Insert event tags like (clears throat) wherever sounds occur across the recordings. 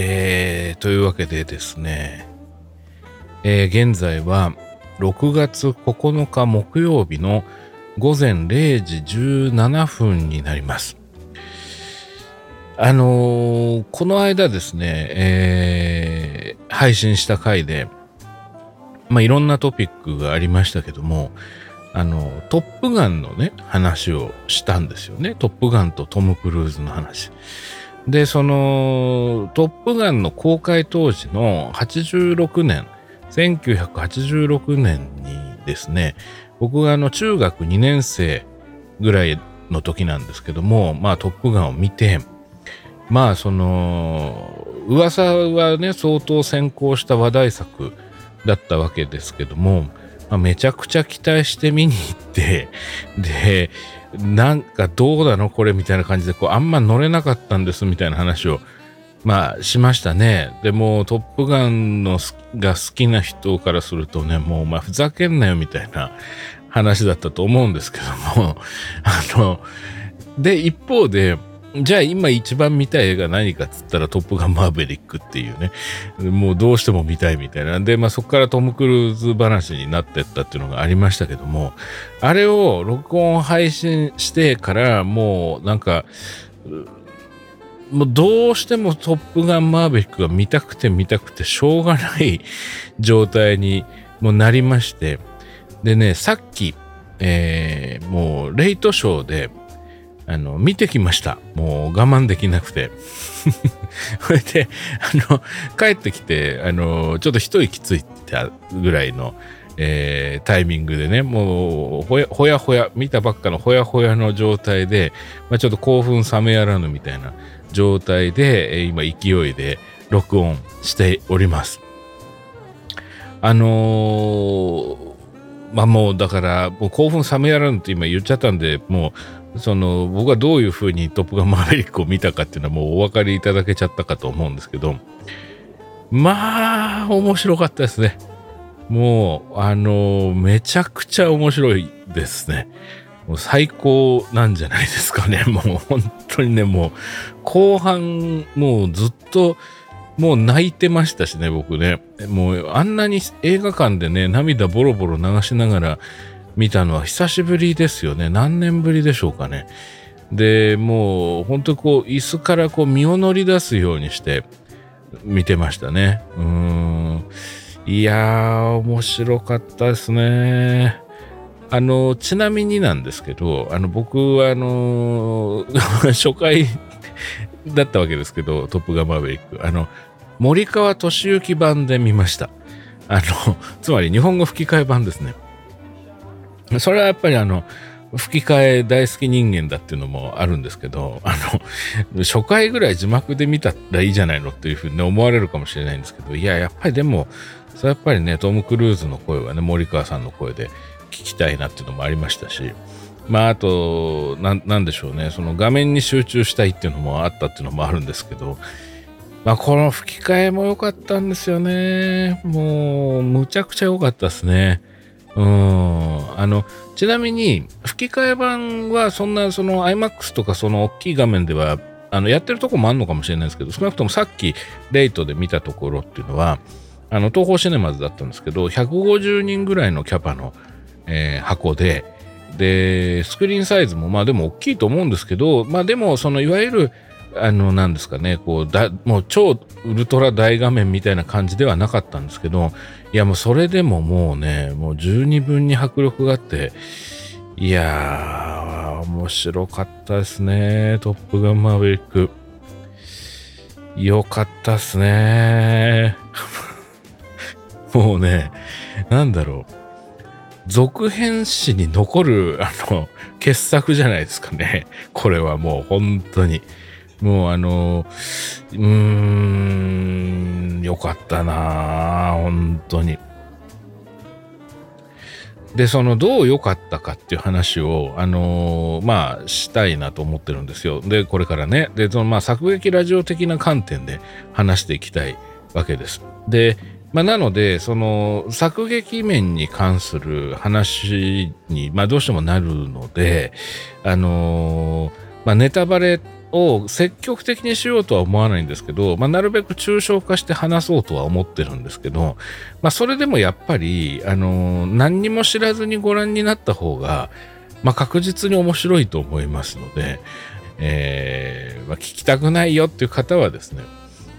えー、というわけでですね、えー、現在は6月9日木曜日の午前0時17分になります。あのー、この間ですね、えー、配信した回で、まあ、いろんなトピックがありましたけども、あの、トップガンのね、話をしたんですよね。トップガンとトム・クルーズの話。で、その、トップガンの公開当時の86年、1986年にですね、僕があの中学2年生ぐらいの時なんですけども、まあトップガンを見て、まあその、噂はね、相当先行した話題作だったわけですけども、まあ、めちゃくちゃ期待して見に行って、で、なんかどうだのこれみたいな感じで、こう、あんま乗れなかったんですみたいな話を、まあ、しましたね。でも、トップガンのが好きな人からするとね、もう、まあ、ふざけんなよみたいな話だったと思うんですけども、(laughs) あの、で、一方で、じゃあ今一番見たい映画何かっつったらトップガンマーヴェリックっていうね、もうどうしても見たいみたいな。で、まあそこからトム・クルーズ話になってったっていうのがありましたけども、あれを録音配信してからもうなんか、もうどうしてもトップガンマーヴェリックが見たくて見たくてしょうがない状態にもなりまして、でね、さっき、えー、もうレイトショーで、あの、見てきました。もう我慢できなくて。(laughs) それで、あの、帰ってきて、あの、ちょっと一息ついたぐらいの、えー、タイミングでね、もうほや、ほやほや、見たばっかのほやほやの状態で、まあ、ちょっと興奮冷めやらぬみたいな状態で、え、今勢いで録音しております。あのー、まあもうだから、もう興奮冷めやらぬって今言っちゃったんで、もうその僕はどういうふうにトップガンマーヴェリックを見たかっていうのはもうお分かりいただけちゃったかと思うんですけど、まあ、面白かったですね。もう、あの、めちゃくちゃ面白いですね。もう最高なんじゃないですかね。(laughs) もう本当にね、もう後半、もうずっと、もう泣いてましたしね、僕ね。もうあんなに映画館でね、涙ボロボロ流しながら見たのは久しぶりですよね。何年ぶりでしょうかね。で、もう本当こう椅子からこう身を乗り出すようにして見てましたね。うん。いやー、面白かったですね。あの、ちなみになんですけど、あの、僕はあの、(laughs) 初回だったわけですけど、トップガンマーヴェリック。あの、森川敏之版で見ました。あの、つまり日本語吹き替え版ですね。それはやっぱりあの、吹き替え大好き人間だっていうのもあるんですけど、あの、初回ぐらい字幕で見たらいいじゃないのっていうふうに、思われるかもしれないんですけど、いや、やっぱりでも、それやっぱりね、トム・クルーズの声はね、森川さんの声で聞きたいなっていうのもありましたし、まあ、あと、ななんでしょうね、その画面に集中したいっていうのもあったっていうのもあるんですけど、まあ、この吹き替えも良かったんですよね。もう、むちゃくちゃ良かったですね。うん。あの、ちなみに、吹き替え版はそんな、その iMAX とかその大きい画面では、あの、やってるとこもあるのかもしれないですけど、少なくともさっき、レイトで見たところっていうのは、あの、東宝シネマズだったんですけど、150人ぐらいのキャパの、えー、箱で、で、スクリーンサイズもまあでも大きいと思うんですけど、まあでも、そのいわゆる、あの、なんですかね、こう、だ、もう超ウルトラ大画面みたいな感じではなかったんですけど、いやもうそれでももうね、もう十二分に迫力があって、いやー、面白かったですね。トップガンマーヴェリック。よかったっすね。(laughs) もうね、なんだろう。続編誌に残る、あの、傑作じゃないですかね。これはもう本当に。もうあの、うーん、よかったな本当に。で、その、どう良かったかっていう話を、あのー、まあ、したいなと思ってるんですよ。で、これからね。で、その、まあ、作劇ラジオ的な観点で話していきたいわけです。で、まあ、なので、その、作劇面に関する話に、まあ、どうしてもなるので、あのー、まあ、ネタバレを積極的にしようとは思わないんですけど、まあ、なるべく抽象化して話そうとは思ってるんですけど、まあ、それでもやっぱり、あの何にも知らずにご覧になった方が、まあ、確実に面白いと思いますので、えーまあ、聞きたくないよっていう方はですね、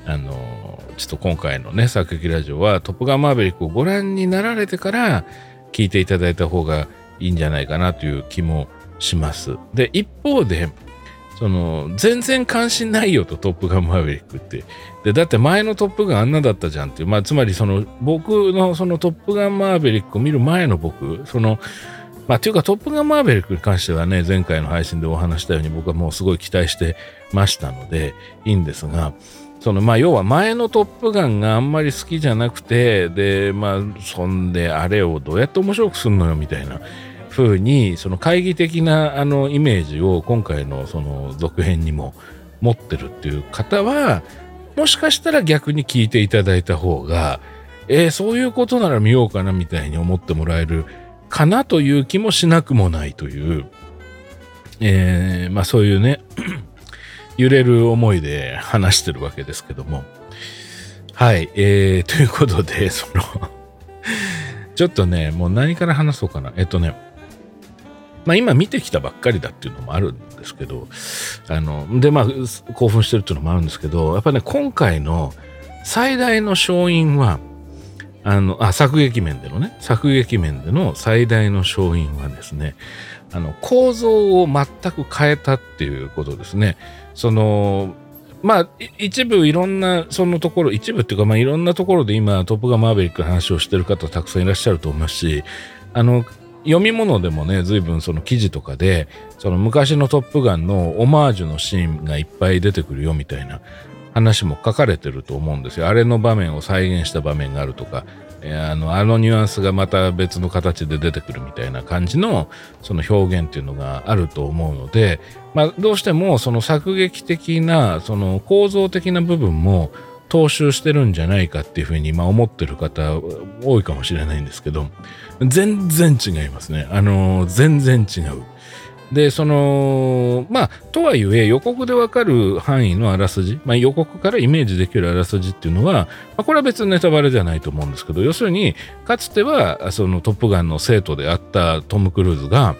あのちょっと今回のね、作劇ラジオは、トップガンマーヴェリックをご覧になられてから聞いていただいた方がいいんじゃないかなという気もします。で、一方で、その、全然関心ないよと、トップガンマーヴェリックって。で、だって前のトップガンあんなだったじゃんっていう。まあ、つまりその、僕のそのトップガンマーヴェリックを見る前の僕、その、まあ、というか、トップガンマーヴェリックに関してはね、前回の配信でお話したように僕はもうすごい期待してましたので、いいんですが、そのまあ要は前のトップガンがあんまり好きじゃなくてでまあそんであれをどうやって面白くすんのよみたいな風にその懐疑的なあのイメージを今回のその続編にも持ってるっていう方はもしかしたら逆に聞いていただいた方がえー、そういうことなら見ようかなみたいに思ってもらえるかなという気もしなくもないという、えー、まあそういうね (clears throat) 揺れる思いで話してるわけですけども。はい。えー、ということで、そのちょっとね、もう何から話そうかな。えっとね、まあ今見てきたばっかりだっていうのもあるんですけど、あの、で、まあ興奮してるっていうのもあるんですけど、やっぱね、今回の最大の勝因は、あの、あ、作劇面でのね、作劇面での最大の勝因はですね、あの、構造を全く変えたっていうことですね。そのまあ一部いろんなそのところ一部っていうかまあいろんなところで今トップガンマーヴェリックの話をしてる方たくさんいらっしゃると思いますしあの読み物でもね随分その記事とかでその昔のトップガンのオマージュのシーンがいっぱい出てくるよみたいな話も書かれてると思うんですよ。あれの場面を再現した場面があるとかあのあのニュアンスがまた別の形で出てくるみたいな感じのその表現っていうのがあると思うので、まあ、どうしてもその作劇的なその構造的な部分も踏襲してるんじゃないかっていうふうに今思ってる方多いかもしれないんですけど全然違いますね。あの全然違う。で、その、まあ、とはいえ予告でわかる範囲のあらすじ、まあ、予告からイメージできるあらすじっていうのは、まあ、これは別にネタバレじゃないと思うんですけど、要するに、かつては、そのトップガンの生徒であったトム・クルーズが、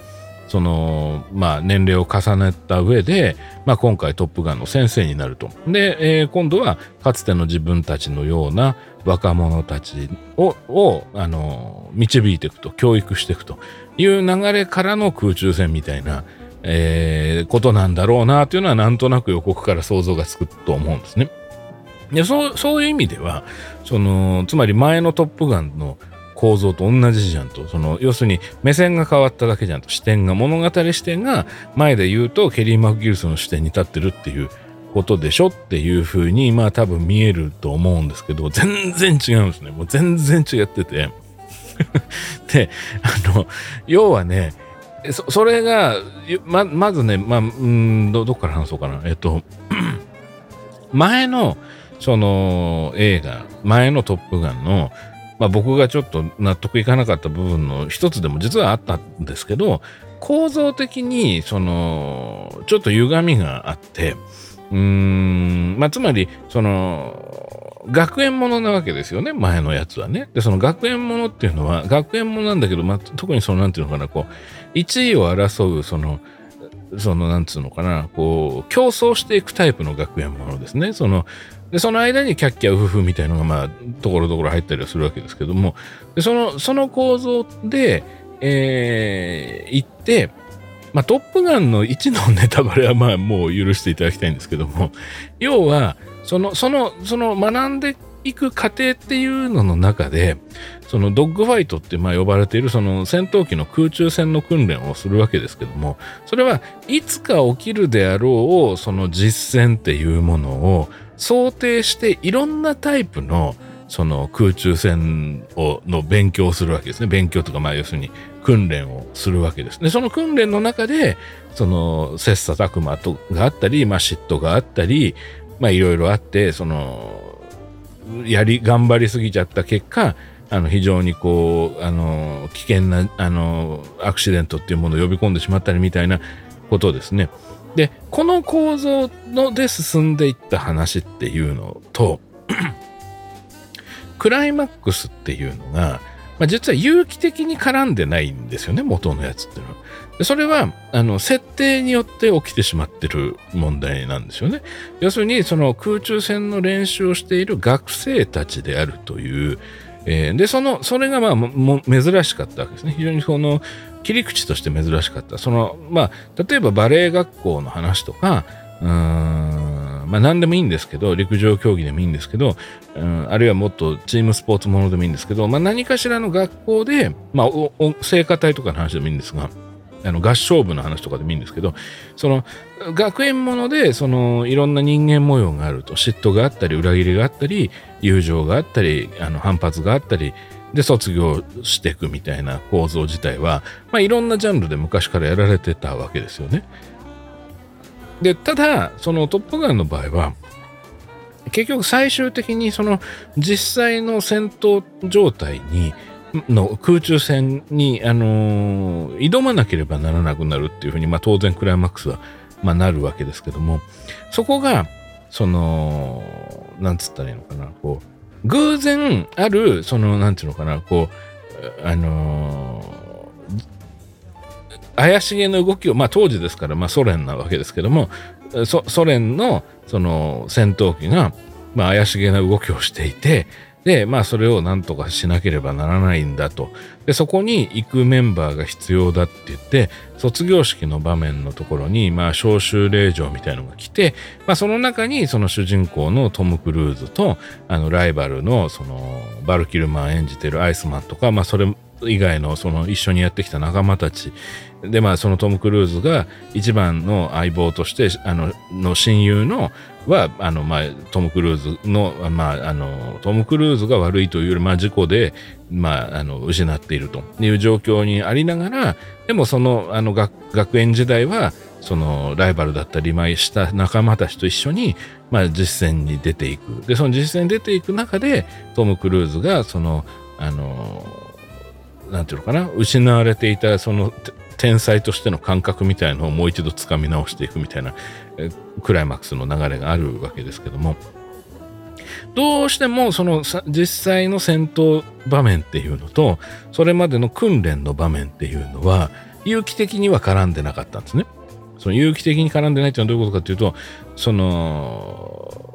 その、まあ、年齢を重ねた上で、まあ、今回トップガンの先生になると。で、えー、今度は、かつての自分たちのような若者たちを、をあの、導いていくと、教育していくという流れからの空中戦みたいな、えー、ことなんだろうなというのはなんとなく予告から想像がつくと思うんですね。でそうそういう意味ではそのつまり前の「トップガン」の構造と同じじゃんと。その要するに目線が変わっただけじゃんと。視点が物語視点が前で言うとケリー・マクギルスの視点に立ってるっていうことでしょっていうふうにまあ多分見えると思うんですけど全然違うんですね。もう全然違ってて。(laughs) で、あの、要はね、そそれが、ま、まずね、まあ、んど、どっから話そうかな。えっと、(clears throat) 前の、その映画、前のトップガンの、まあ、僕がちょっと納得いかなかった部分の一つでも実はあったんですけど、構造的に、その、ちょっと歪みがあって、うーん、まあ、つまり、その、学園ものなわけですよね、前のやつはね。で、その学園ものっていうのは、学園ものなんだけど、まあ、特にその、なんていうのかな、こう、1位を争う、その、その、なんつうのかな、こう、競争していくタイプの学園ものですね。その、で、その間にキャッキャウフフみたいなのが、まあ、ところどころ入ったりはするわけですけども、でその、その構造で、えー、行って、まあ、トップガンの1のネタバレはまあもう許していただきたいんですけども、要は、その、その、その学んでいく過程っていうのの中で、そのドッグファイトってまあ呼ばれているその戦闘機の空中戦の訓練をするわけですけども、それはいつか起きるであろうその実戦っていうものを想定していろんなタイプのその空中戦をの勉強をするわけですね。勉強とかまあ要するに訓練をするわけです。で、その訓練の中で、その切磋琢磨とがあったり、まあ嫉妬があったり、まあいろいろあって、その、やり、頑張りすぎちゃった結果、あの、非常にこう、あの、危険な、あの、アクシデントっていうものを呼び込んでしまったりみたいなことですね。で、この構造ので進んでいった話っていうのと、(clears throat) クライマックスっていうのが、まあ、実は有機的に絡んでないんですよね、元のやつっていうのは。それは、あの、設定によって起きてしまってる問題なんですよね。要するに、その空中戦の練習をしている学生たちであるという、え、で、その、それがまあ、も珍しかったわけですね。非常にその、切り口として珍しかった。その、まあ、例えばバレエ学校の話とか、うん、まあ何でもいいんですけど、陸上競技でもいいんですけど、うん、あるいはもっとチームスポーツものでもいいんですけど、まあ何かしらの学校で、まあ、聖歌隊とかの話でもいいんですが、あの合唱部の話とかでもいいんですけど、その学園もので、そのいろんな人間模様があると、嫉妬があったり、裏切りがあったり、友情があったり、あの反発があったり、で卒業していくみたいな構造自体は、まあ、いろんなジャンルで昔からやられてたわけですよね。でただその「トップガン」の場合は結局最終的にその実際の戦闘状態にの空中戦に、あのー、挑まなければならなくなるっていうふうに、まあ、当然クライマックスは、まあ、なるわけですけどもそこがそのなんつったらいいのかなこう偶然あるそのなんていうのかなこうあのー、怪しげな動きを、まあ、当時ですから、まあ、ソ連なわけですけどもソ連のその戦闘機が、まあ、怪しげな動きをしていてで、まあそれをなんとかしなければならないんだと。で、そこに行くメンバーが必要だって言って、卒業式の場面のところに、まあ招集令状みたいのが来て、まあその中にその主人公のトム・クルーズと、あのライバルのそのバルキルマン演じてるアイスマンとか、まあそれ以外のその一緒にやってきた仲間たち。でまあそのトム・クルーズが一番の相棒としてあのの親友のはあの、まあ、トム・クルーズの,、まあ、あのトム・クルーズが悪いというより、まあ、事故で、まあ、あの失っていると。いう状況にありながらでもそのあの学学園時代はそのライバルだったり、まあ、した仲間たちと一緒に、まあ、実戦に出ていく。でその実戦に出ていく中でトム・クルーズがそのあのなんていうのかな？失われていたその天才としての感覚みたいのをもう一度つかみ直していくみたいなクライマックスの流れがあるわけですけどもどうしてもその実際の戦闘場面っていうのとそれまでの訓練の場面っていうのは有機的には絡んでなかったんですね。その有機的に絡んでないっていうのはどういうことかっていうとその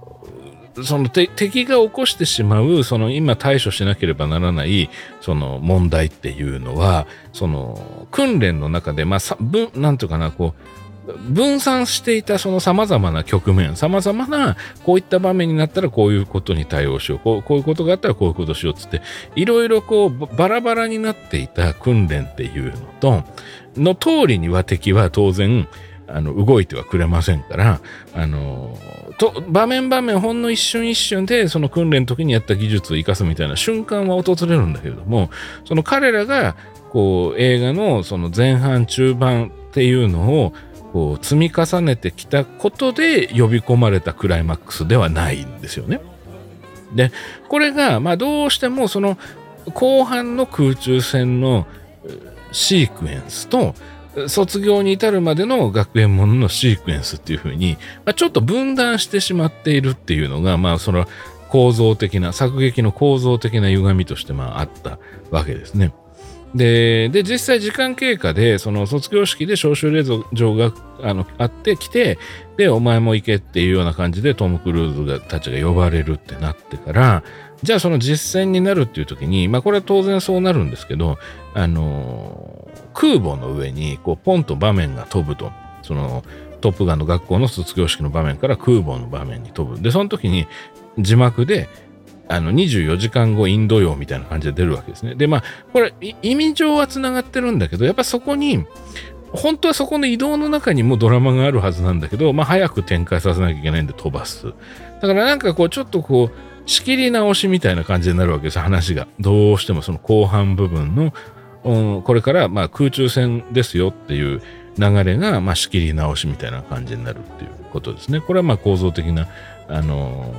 その敵が起こしてしまうその今対処しなければならないその問題っていうのはその訓練の中でまあさなんていうかなこう分散していたその様々な局面、様々なこういった場面になったらこういうことに対応しよう、こうこういうことがあったらこういうことしようつって、いろいろこうバラバラになっていた訓練っていうのと、の通りには敵は当然あの動いてはくれませんから、あのと場面場面ほんの一瞬一瞬でその訓練の時にやった技術を生かすみたいな瞬間は訪れるんだけれどもその彼らがこう映画のその前半中盤っていうのをこう積み重ねてきたことで呼び込まれたクライマックスではないんですよね。でこれがまあどうしてもその後半の空中戦のシークエンスと卒業に至るまでの学園もののシークエンスっていう風に、まあ、ちょっと分断してしまっているっていうのが、まあ、その構造的な、作劇の構造的な歪みとして、まあ、あったわけですね。で、で、実際時間経過で、その卒業式で招集令状があのあってきて、で、お前も行けっていうような感じでトム・クルーズがたちが呼ばれるってなってから、じゃあその実戦になるっていう時に、まあこれは当然そうなるんですけど、あのー、空母の上にこうポンと場面が飛ぶと。そのトップガンの学校の卒業式の場面から空母の場面に飛ぶ。で、その時に字幕で、あの、24時間後インド洋みたいな感じで出るわけですね。で、まあ、これ、意味上は繋がってるんだけど、やっぱそこに、本当はそこの移動の中にもドラマがあるはずなんだけど、まあ、早く展開させなきゃいけないんで飛ばす。だからなんかこう、ちょっとこう、仕切り直しみたいな感じになるわけです、話が。どうしてもその後半部分のうん、これからまあ空中戦ですよっていう流れがまあ仕切り直しみたいな感じになるっていうことですね。これはまあ構造的な、あの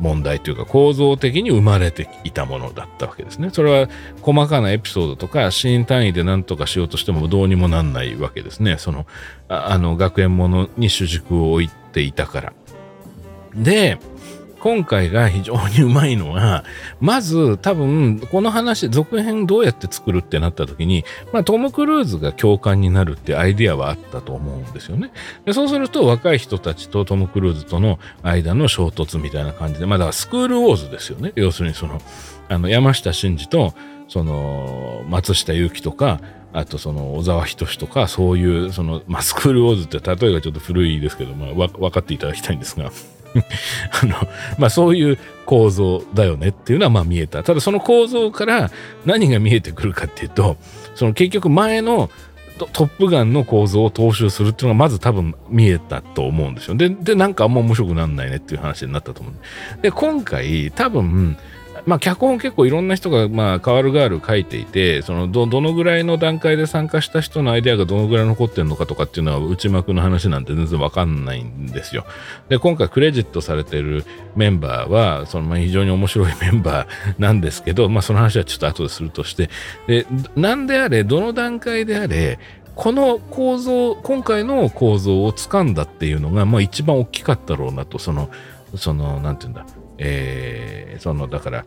問題というか構造的に生まれていたものだったわけですね。それは細かなエピソードとかシーン単位で何とかしようとしてもどうにもなんないわけですね。その、あの学園ものに主軸を置いていたから。で、今回が非常にうまいのは、まず多分この話、続編どうやって作るってなった時に、まあトム・クルーズが共感になるってアイディアはあったと思うんですよね。でそうすると若い人たちとトム・クルーズとの間の衝突みたいな感じで、まあだからスクールウォーズですよね。要するにその、あの山下真司と、その松下由紀とか、あとその小沢仁志とか、そういう、その、まあ、スクールウォーズって例えがちょっと古いですけど、まあ、分かっていただきたいんですが、(laughs) あの、まあそういう構造だよねっていうのはまあ見えた。ただその構造から何が見えてくるかっていうと、その結局前のトップガンの構造を踏襲するっていうのがまず多分見えたと思うんですよ。で、で、なんかあんま面白くなんないねっていう話になったと思う。で、今回多分、まあ、脚本結構いろんな人が、まあ、変わる変わる書いていて、そのど、どのぐらいの段階で参加した人のアイデアがどのぐらい残ってるのかとかっていうのは内幕の話なんて全然わかんないんですよ。で、今回クレジットされてるメンバーは、その、まあ、非常に面白いメンバーなんですけど、まあ、その話はちょっと後でするとして、で、なんであれ、どの段階であれ、この構造、今回の構造を掴んだっていうのが、まあ一番大きかったろうなと、その、その、なんていうんだ、えー、そのだから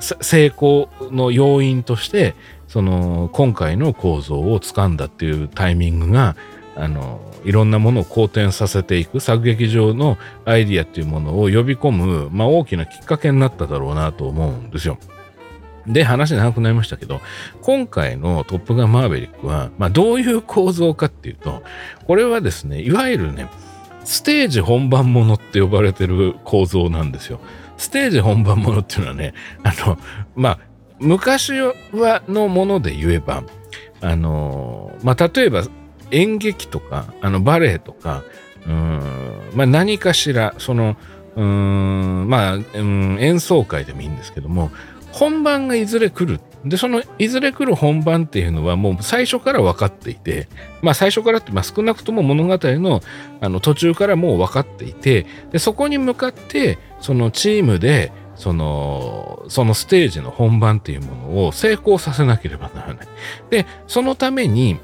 成功の要因としてその今回の構造をつかんだっていうタイミングがあのいろんなものを好転させていく作劇場のアイディアっていうものを呼び込む、まあ、大きなきっかけになっただろうなと思うんですよ。で、話長くなりましたけど、今回のトップガンマーヴェリックは、まあ、どういう構造かっていうと、これはですね、いわゆるね、ステージ本番ものって呼ばれてる構造なんですよ。ステージ本番ものっていうのはね、あの、まあ、昔はのもので言えば、あの、まあ、例えば演劇とか、あの、バレエとか、うん、まあ、何かしら、その、うん、まあ、うん、演奏会でもいいんですけども、本番がいずれ来る。で、そのいずれ来る本番っていうのはもう最初から分かっていて、まあ最初からって、まあ少なくとも物語のあの途中からもう分かっていて、で、そこに向かってそのチームでその、そのステージの本番っていうものを成功させなければならない。で、そのために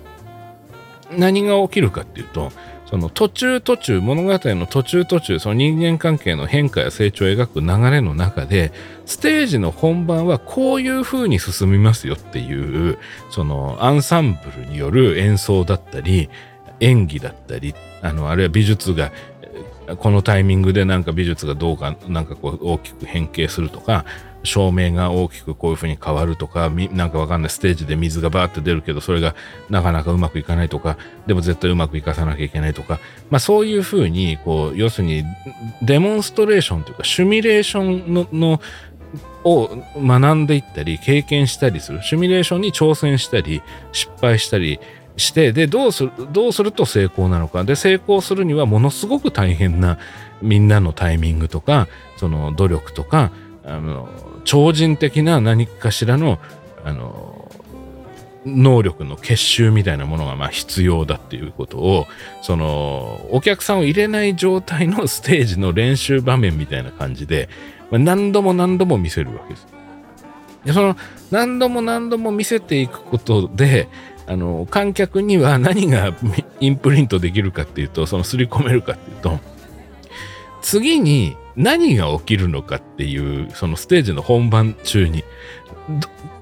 何が起きるかっていうと、その途中途中、物語の途中途中、その人間関係の変化や成長を描く流れの中で、ステージの本番はこういう風に進みますよっていう、そのアンサンブルによる演奏だったり、演技だったり、あの、あるいは美術が、このタイミングでなんか美術がどうか、なんかこう大きく変形するとか、照明が大きくこういう風に変わるとか、なんかわかんないステージで水がバーって出るけど、それがなかなかうまくいかないとか、でも絶対うまくいかさなきゃいけないとか、まあそういう風に、こう、要するにデモンストレーションというか、シミュレーションののを学んでいったり、経験したりする。シミュレーションに挑戦したり、失敗したり、して、で、どうする、どうすると成功なのか。で、成功するにはものすごく大変なみんなのタイミングとか、その努力とか、あの、超人的な何かしらの、あの、能力の結集みたいなものがまあ必要だっていうことを、その、お客さんを入れない状態のステージの練習場面みたいな感じで、まあ、何度も何度も見せるわけです。で、その、何度も何度も見せていくことで、あの、観客には何がインプリントできるかっていうと、その刷り込めるかっていうと、次に何が起きるのかっていう、そのステージの本番中に、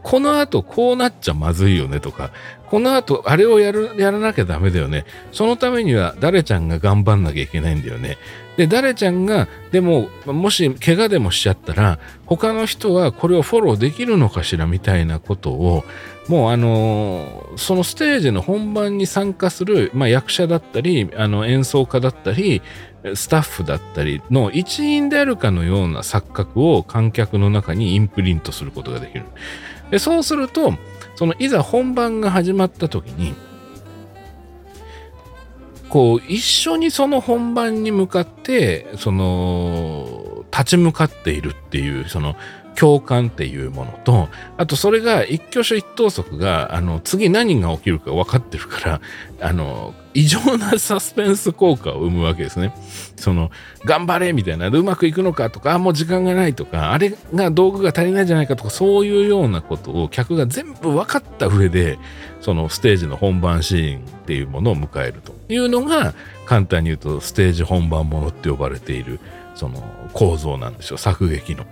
この後こうなっちゃまずいよねとか、この後あれをやる、やらなきゃダメだよね。そのためには誰ちゃんが頑張んなきゃいけないんだよね。で、誰ちゃんが、でも、もし怪我でもしちゃったら、他の人はこれをフォローできるのかしらみたいなことを、もうあのー、そのステージの本番に参加する、まあ、役者だったり、あの演奏家だったり、スタッフだったりの一員であるかのような錯覚を観客の中にインプリントすることができる。でそうすると、そのいざ本番が始まった時に、こう、一緒にその本番に向かって、その、立ち向かっているっていう、その、共感っていうものと、あとそれが一挙手一投足が、あの、次何が起きるか分かってるから、あの、異常なサスペンス効果を生むわけですね。その、頑張れみたいな、うまくいくのかとか、もう時間がないとか、あれが道具が足りないんじゃないかとか、そういうようなことを客が全部分かった上で、そのステージの本番シーンっていうものを迎えるというのが、簡単に言うとステージ本番ものって呼ばれている、その構造なんですよ、作劇の。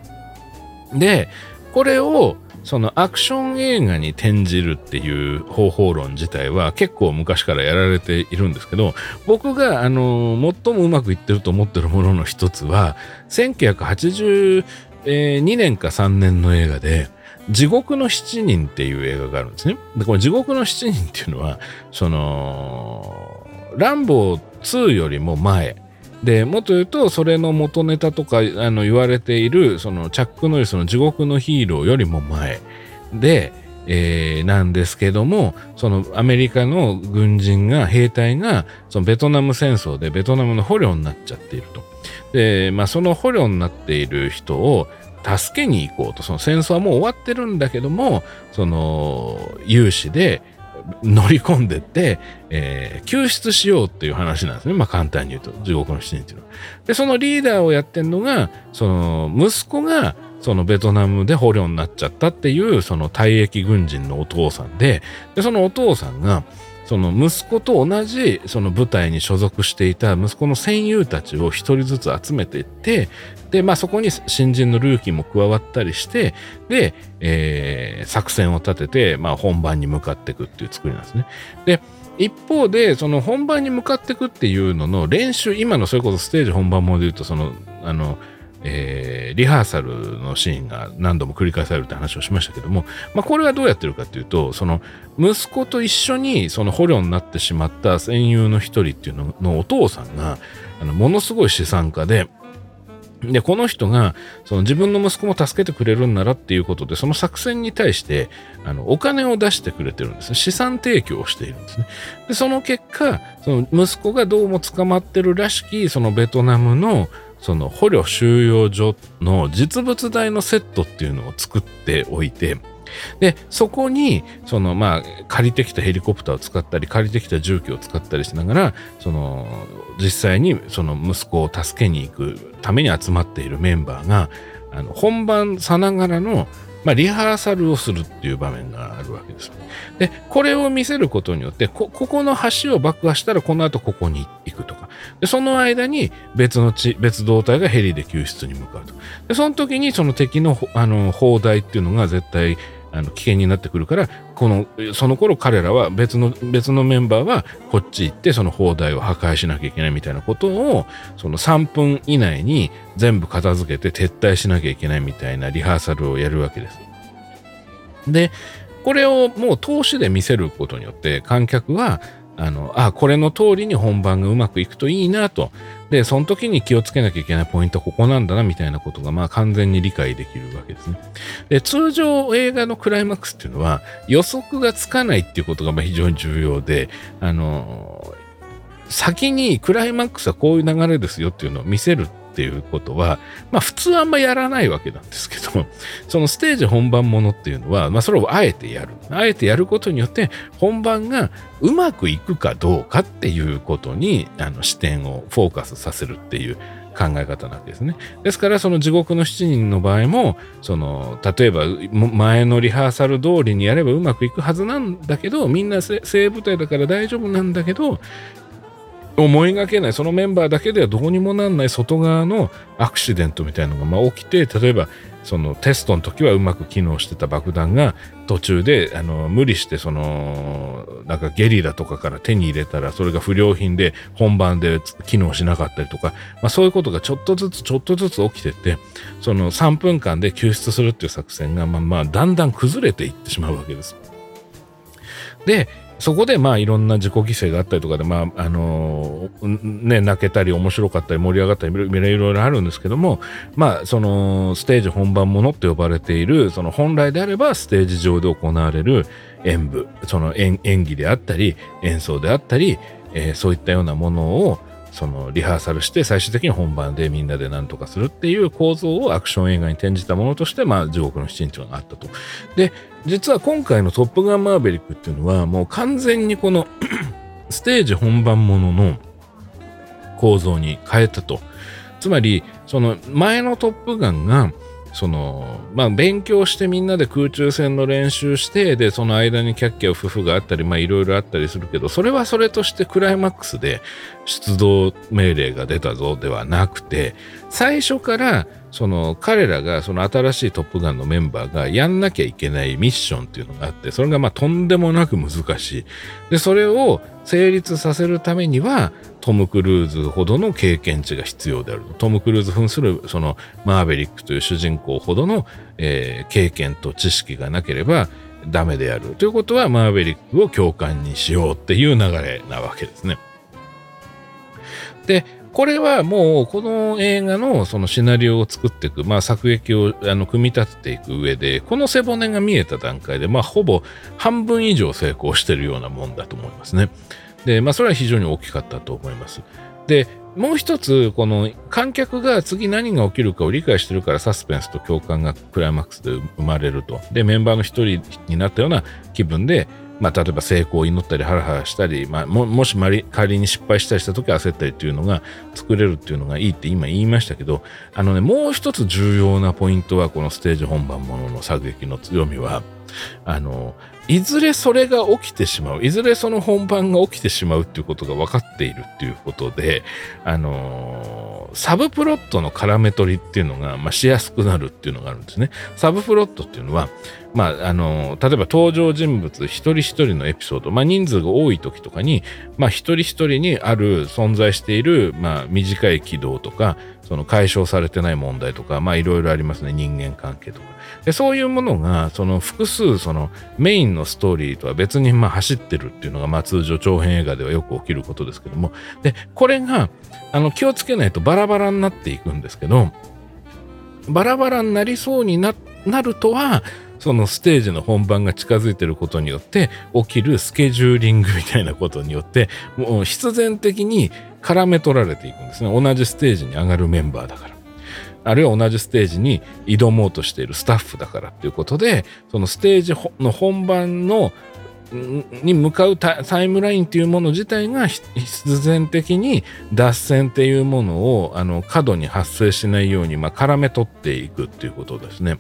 で、これをそのアクション映画に転じるっていう方法論自体は結構昔からやられているんですけど、僕があの、最もうまくいってると思ってるものの一つは、1982年か3年の映画で、地獄の七人っていう映画があるんですね。で、この地獄の七人っていうのは、その、ランボー2よりも前、でもっと言うとそれの元ネタとかあの言われているそのチャック・ノリスの地獄のヒーローよりも前。で、えー、なんですけどもそのアメリカの軍人が兵隊がそのベトナム戦争でベトナムの捕虜になっちゃっていると。で、まあ、その捕虜になっている人を助けに行こうと。その戦争はもう終わってるんだけどもその有志で乗り込んでって、えー、救出しようっていう話なんですね。まあ簡単に言うと、地獄の七人っていうのは。で、そのリーダーをやってんのが、その息子が、そのベトナムで捕虜になっちゃったっていう、その退役軍人のお父さんで、で、そのお父さんが、その息子と同じその部隊に所属していた息子の戦友たちを一人ずつ集めていって、で、まあそこに新人のルーキーも加わったりして、で、えー、作戦を立てて、まあ本番に向かっていくっていう作りなんですね。で、一方で、その本番に向かっていくっていうのの練習、今のそれこそステージ本番もで言うと、その、あの、えー、リハーサルのシーンが何度も繰り返されるって話をしましたけども、まあ、これはどうやってるかっていうと、その息子と一緒にその捕虜になってしまった戦友の一人っていうののお父さんが、あのものすごい資産家で、で、この人が、その自分の息子も助けてくれるんならっていうことで、その作戦に対して、あの、お金を出してくれてるんですね。資産提供をしているんですね。で、その結果、その息子がどうも捕まってるらしき、そのベトナムの、その捕虜収容所の実物大のセットっていうのを作っておいて、で、そこに、その、まあ、借りてきたヘリコプターを使ったり、借りてきた重機を使ったりしながら、その、実際にその息子を助けに行くために集まっているメンバーが、あの、本番さながらの、まあ、リハーサルをするっていう場面があるわけです。で、これを見せることによって、こ、ここの橋を爆破したらこの後ここに行くとか。で、その間に別の地、別動隊がヘリで救出に向かうと。で、その時にその敵の、あの、砲台っていうのが絶対あの危険になってくるからこのその頃彼らは別の別のメンバーはこっち行ってその砲台を破壊しなきゃいけないみたいなことをその3分以内に全部片付けて撤退しなきゃいけないみたいなリハーサルをやるわけです。でこれをもう投資で見せることによって観客はあの、あ、これの通りに本番がうまくいくといいなと。で、その時に気をつけなきゃいけないポイントはここなんだな、みたいなことが、まあ完全に理解できるわけですね。で、通常映画のクライマックスっていうのは予測がつかないっていうことがま非常に重要で、あの、先にクライマックスはこういう流れですよっていうのを見せるっていうことは、まあ普通あんまやらないわけなんですけど、(laughs) そのステージ本番ものっていうのは、まあそれをあえてやる。あえてやることによって本番がうまくいくかどうかっていうことにあの視点をフォーカスさせるっていう考え方なわけですね。ですから、その地獄の7人の場合も、その、例えば、前のリハーサル通りにやればうまくいくはずなんだけど、みんな精部隊だから大丈夫なんだけど、思いがけないそのメンバーだけではどうにもなんない外側のアクシデントみたいなのがまあ起きて例えばそのテストの時はうまく機能してた爆弾が途中であの無理してそのなんかゲリラとかから手に入れたらそれが不良品で本番で機能しなかったりとか、まあ、そういうことがちょっとずつちょっとずつ起きててその3分間で救出するっていう作戦がまあまあだんだん崩れていってしまうわけです。で、そこでまあいろんな自己犠牲があったりとかで、まあ、あのー、ね、泣けたり面白かったり盛り上がったりいろいろあるんですけども、まあ、そのステージ本番ものって呼ばれている、その本来であればステージ上で行われる演舞、その演技であったり、演奏であったり、えー、そういったようなものを、そのリハーサルして最終的に本番でみんなで何とかするっていう構造をアクション映画に転じたものとして、まあ、地獄の七人があったと。で、実は今回のトップガンマーヴェリックっていうのはもう完全にこの (clears throat) ステージ本番ものの構造に変えたと。つまり、その前のトップガンがその、まあ、勉強してみんなで空中戦の練習して、で、その間にキャッキャウフフがあったり、まあ、いろいろあったりするけど、それはそれとしてクライマックスで出動命令が出たぞではなくて、最初から、その彼らがその新しいトップガンのメンバーがやんなきゃいけないミッションっていうのがあって、それがまあとんでもなく難しい。で、それを成立させるためには、トム・クルーズほどの経験値が必要である。トム・クルーズ扮するそのマーベリックという主人公ほどの、えー、経験と知識がなければダメである。ということはマーベリックを教官にしようっていう流れなわけですね。で、これはもうこの映画のそのシナリオを作っていく、まあ作劇をあの組み立てていく上で、この背骨が見えた段階で、まあほぼ半分以上成功してるようなもんだと思いますね。で、まあそれは非常に大きかったと思います。で、もう一つ、この観客が次何が起きるかを理解してるからサスペンスと共感がクライマックスで生まれると。で、メンバーの一人になったような気分で、まあ、例えば成功を祈ったりハラハラしたり、まあ、ももし仮に失敗したりした時焦ったりっていうのが作れるっていうのがいいって今言いましたけどあのねもう一つ重要なポイントはこのステージ本番ものの作劇の強みはあのいずれそれが起きてしまういずれその本番が起きてしまうっていうことが分かっているっていうことであのサブプロットの絡め取りっていうのが、まあ、しやすくなるっていうのがあるんですね。サブプロットっていうのはまあ、あの、例えば登場人物一人一人のエピソード、まあ、人数が多い時とかに、まあ、一人一人にある存在している、まあ、短い軌道とか、その解消されてない問題とか、まあ、いろいろありますね。人間関係とか。でそういうものが、その複数、そのメインのストーリーとは別に、まあ、走ってるっていうのが、まあ、通常長編映画ではよく起きることですけども、で、これが、あの、気をつけないとバラバラになっていくんですけど、バラバラになりそうになるとは、そのステージの本番が近づいてることによって起きるスケジューリングみたいなことによってもう必然的に絡め取られていくんですね同じステージに上がるメンバーだからあるいは同じステージに挑もうとしているスタッフだからっていうことでそのステージの本番のに向かうタイムラインっていうもの自体が必然的に脱線っていうものをあの過度に発生しないように、まあ、絡め取っていくっていうことですね。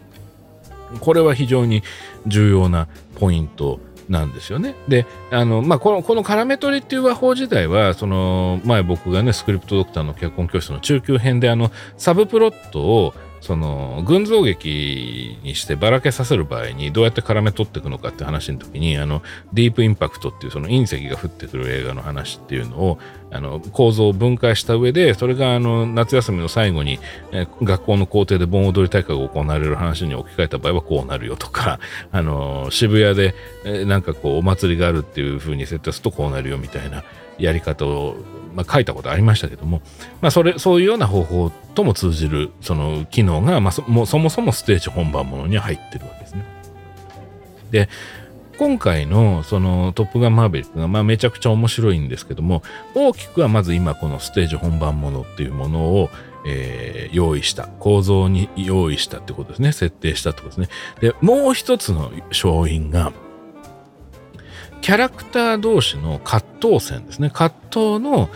これは非常に重要なポイントなんですよね。で、あの、まあ、この、このカラメ取りっていう和法自体は、その、前僕がね、スクリプトドクターの脚本教室の中級編で、あの、サブプロットを、その群像劇にしてばらけさせる場合にどうやって絡め取っていくのかって話の時にあのディープインパクトっていうその隕石が降ってくる映画の話っていうのをあの構造を分解した上でそれがあの夏休みの最後に、え学校の校庭で盆踊り大会が行われる話に置き換えた場合はこうなるよとか (laughs) あの渋谷で、えなんかこうお祭りがあるっていう風に設定するとこうなるよみたいなやり方をまあ、書いたことありましたけども、まあ、それそういうような方法とも通じるその機能が、まあ、そもそもそもステージ本番ものに入ってるわけですね。で今回のそのトップガンマーヴェリックがまあめちゃくちゃ面白いんですけども大きくはまず今このステージ本番ものっていうものを、えー、用意した構造に用意したってことですね設定したってことですねでもう一つの勝因がキャラクター同士の葛藤線ですね。葛藤の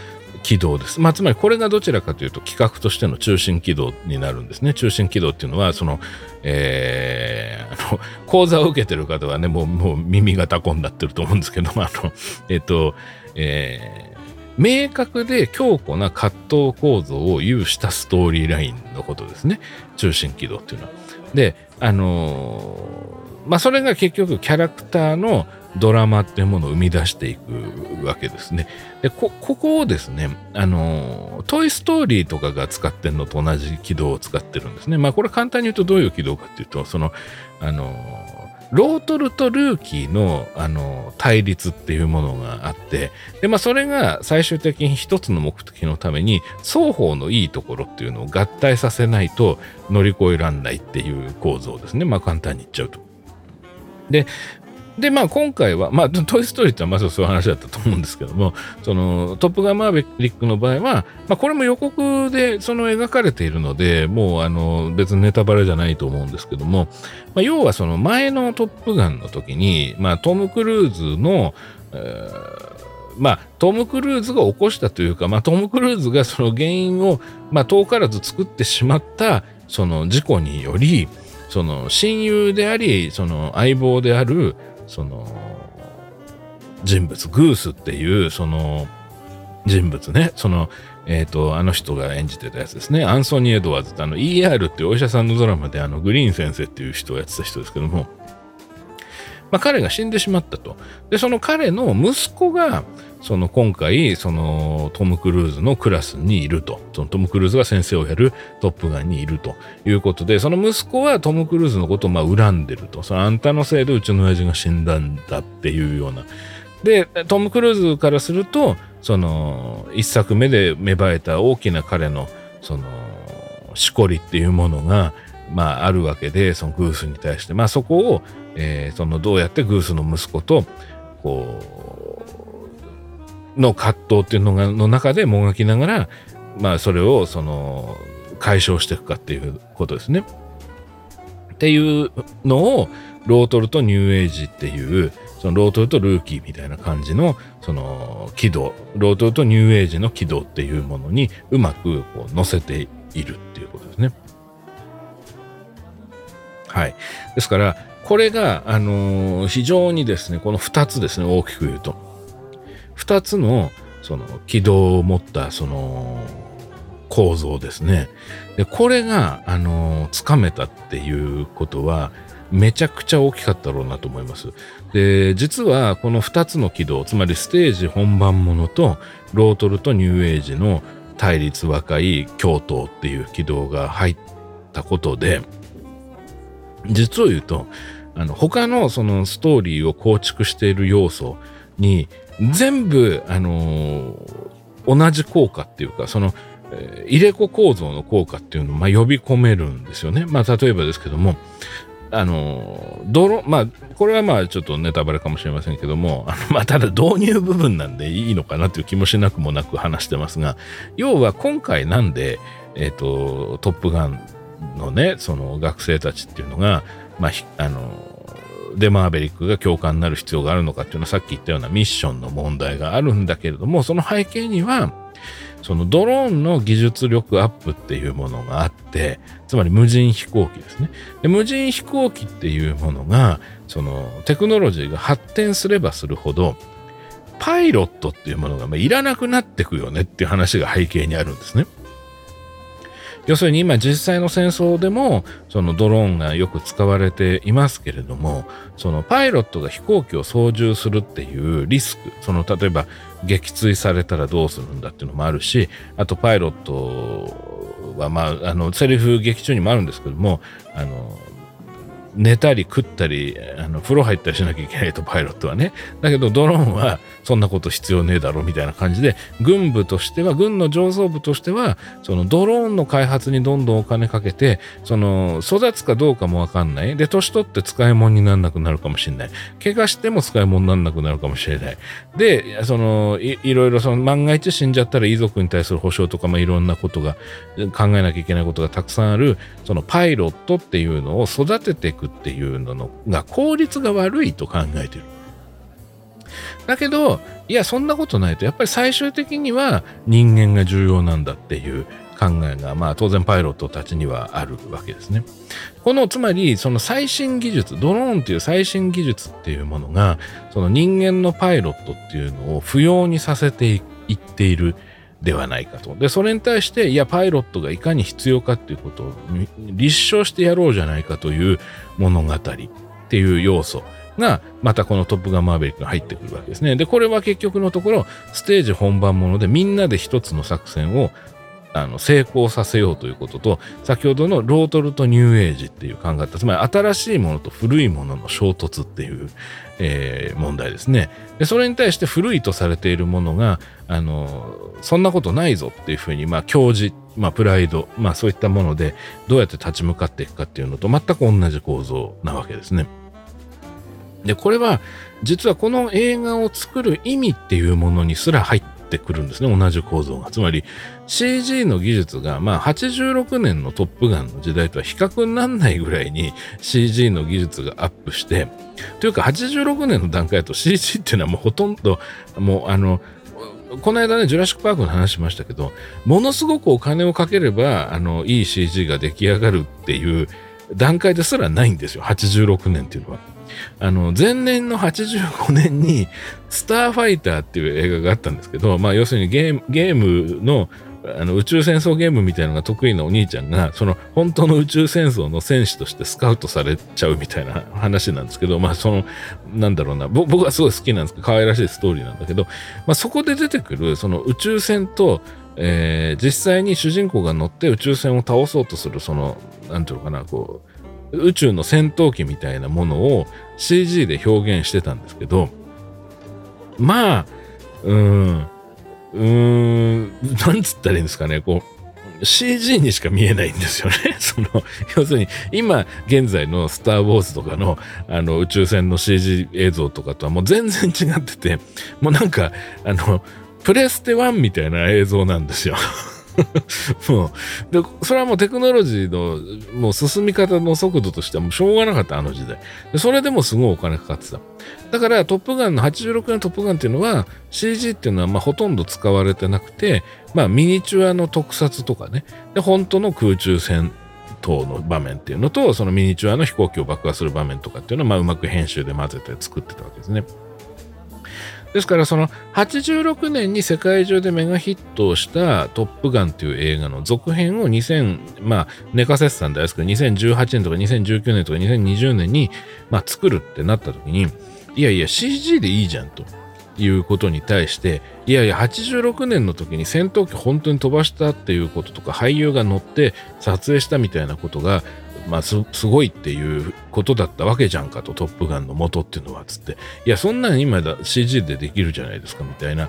軌道です。まあ、つまりこれがどちらかというと企画としての中心軌道になるんですね。中心軌道っていうのは、その、えー、あの、講座を受けてる方はね、もう、もう耳がタコになってると思うんですけども、(laughs) あの、えっ、と、えー、明確で強固な葛藤構造を有したストーリーラインのことですね。中心軌道っていうのは。で、あのー、まあ、それが結局キャラクターのドラマっていうものを生み出していくわけですね。で、こ、ここをですね、あの、トイストーリーとかが使ってるのと同じ軌道を使ってるんですね。まあこれ簡単に言うとどういう軌道かっていうと、その、あの、ロートルとルーキーの、あの、対立っていうものがあって、で、まあそれが最終的に一つの目的のために、双方のいいところっていうのを合体させないと乗り越えらんないっていう構造ですね。まあ簡単に言っちゃうと。で、で、まあ今回は、まあトイストーリーってまずそういう話だったと思うんですけども、そのトップガンマーヴェリックの場合は、まあこれも予告でその描かれているので、もうあの別にネタバレじゃないと思うんですけども、まあ、要はその前のトップガンの時に、まあトム・クルーズの、えーまあ、トム・クルーズが起こしたというか、まあ、トム・クルーズがその原因を、まあ、遠からず作ってしまったその事故により、その親友であり、その相棒である、その人物、グースっていう、その人物ね、その、えっ、ー、と、あの人が演じてたやつですね。アンソニー・エドワーズって、あの ER っていうお医者さんのドラマで、あのグリーン先生っていう人をやってた人ですけども、まあ、彼が死んでしまったと。で、その彼の息子が、その今回、そのトム・クルーズのクラスにいると。そのトム・クルーズが先生をやるトップガンにいるということで、その息子はトム・クルーズのことをまあ恨んでると。そのあんたのせいでうちの親父が死んだんだっていうような。で、トム・クルーズからすると、その一作目で芽生えた大きな彼のそのしこりっていうものが、まああるわけで、そのグースに対して、まあそこをえ、そのどうやってグースの息子とこうの葛藤っていうのがの中でもがきながら、まあ、それをその解消していくかっていうことですね。っていうのをロートルとニューエイジっていうそのロートルとルーキーみたいな感じのその軌道ロートルとニューエイジの軌道っていうものにうまくこう乗せているっていうことですね。はい。ですから、これが、あのー、非常にですね、この2つですね、大きく言うと。2つの、その、軌道を持った、その、構造ですね。で、これが、あの、つかめたっていうことは、めちゃくちゃ大きかったろうなと思います。で、実はこの2つの軌道、つまりステージ本番ものと、ロートルとニューエイジの対立和解共闘っていう軌道が入ったことで、実を言うと、あの、他のそのストーリーを構築している要素に、全部、あのー、同じ効果っていうか、その、え、入れ子構造の効果っていうのを、まあ、呼び込めるんですよね。まあ、例えばですけども、あの、泥、まあ、これはまあちょっとネタバレかもしれませんけども、あの (laughs) まあ、ただ導入部分なんでいいのかなという気もしなくもなく話してますが、要は今回なんで、えっ、ー、と、トップガンのね、その学生たちっていうのが、まあ、あの、デマーベリックが共感になる必要があるのかっていうのはさっき言ったようなミッションの問題があるんだけれども、その背景には、そのドローンの技術力アップっていうものがあって、つまり無人飛行機ですね。で無人飛行機っていうものが、そのテクノロジーが発展すればするほど、パイロットっていうものがいらなくなってくよねっていう話が背景にあるんですね。要するに今実際の戦争でもそのドローンがよく使われていますけれどもそのパイロットが飛行機を操縦するっていうリスクその例えば撃墜されたらどうするんだっていうのもあるしあとパイロットはまああのセリフ劇中にもあるんですけどもあの寝たり食ったり、あの、風呂入ったりしなきゃいけないと、パイロットはね。だけど、ドローンは、そんなこと必要ねえだろ、みたいな感じで、軍部としては、軍の上層部としては、そのドローンの開発にどんどんお金かけて、その、育つかどうかもわかんない。で、年取って使い物にならなくなるかもしれない。怪我しても使い物にならなくなるかもしれない。で、その、いいろいろ、その、万が一死んじゃったら遺族に対する保障とか、まあ、いろんなことが、考えなきゃいけないことがたくさんある、その、パイロットっていうのを育てていくっていうのが効率が悪いと考えてる。だけど、いや、そんなことないと、やっぱり最終的には人間が重要なんだっていう考えが、まあ当然パイロットたちにはあるわけですね。この、つまり、その最新技術、ドローンっていう最新技術っていうものが、その人間のパイロットっていうのを不要にさせていっているではないかと。で、それに対して、いや、パイロットがいかに必要かっていうことを立証してやろうじゃないかという物語っていう要素が、またこのトップガンマーベリックが入ってくるわけですね。で、これは結局のところ、ステージ本番ものでみんなで一つの作戦をあの成功させようということと、先ほどのロートルとニューエイジっていう考え方、つまり新しいものと古いものの衝突っていう、えー、問題ですねで。それに対して古いとされているものが、あの、そんなことないぞっていうふうに、まあ、教示、まあ、プライド、まあ、そういったもので、どうやって立ち向かっていくかっていうのと全く同じ構造なわけですね。で、これは実はこの映画を作る意味っていうものにすら入ってくるんですね、同じ構造が。つまり CG の技術が、まあ86年のトップガンの時代とは比較にならないぐらいに CG の技術がアップして、というか86年の段階だと CG っていうのはもうほとんど、もうあの、この間ね、ジュラシック・パークの話しましたけど、ものすごくお金をかければ、あの、いい CG が出来上がるっていう段階ですらないんですよ、86年っていうのは。あの、前年の85年に、スターファイターっていう映画があったんですけど、まあ、要するにゲーム、ゲームの、あの宇宙戦争ゲームみたいなのが得意なお兄ちゃんが、その本当の宇宙戦争の戦士としてスカウトされちゃうみたいな話なんですけど、まあその、なんだろうな、僕はすごい好きなんですけど、可愛らしいストーリーなんだけど、まあそこで出てくるその宇宙船と、えー、実際に主人公が乗って宇宙船を倒そうとする、その、なんていうのかな、こう、宇宙の戦闘機みたいなものを CG で表現してたんですけど、まあ、うーん、うーん、なんつったらいいんですかね、こう、CG にしか見えないんですよね。(laughs) その、要するに、今現在のスター・ウォーズとかのあの宇宙船の CG 映像とかとはもう全然違ってて、もうなんか、あの、プレステ1みたいな映像なんですよ。(laughs) (laughs) もう、で、それはもうテクノロジーのもう進み方の速度としてはもうしょうがなかった、あの時代。でそれでもすごいお金かかってた。だからトップガンの86年のトップガンっていうのは CG っていうのはまあほとんど使われてなくて、まあミニチュアの特撮とかね、で、本当の空中戦等の場面っていうのと、そのミニチュアの飛行機を爆破する場面とかっていうのは、まあうまく編集で混ぜて作ってたわけですね。ですからその86年に世界中でメガヒットをした「トップガン」という映画の続編を2000まあ寝かせてたんですけど2018年とか2019年とか2020年に、まあ、作るってなった時にいやいや CG でいいじゃんということに対していやいや86年の時に戦闘機本当に飛ばしたっていうこととか俳優が乗って撮影したみたいなことがまあす、すごいっていうことだったわけじゃんかと、トップガンの元っていうのは、つって。いや、そんなん今だ CG でできるじゃないですか、みたいな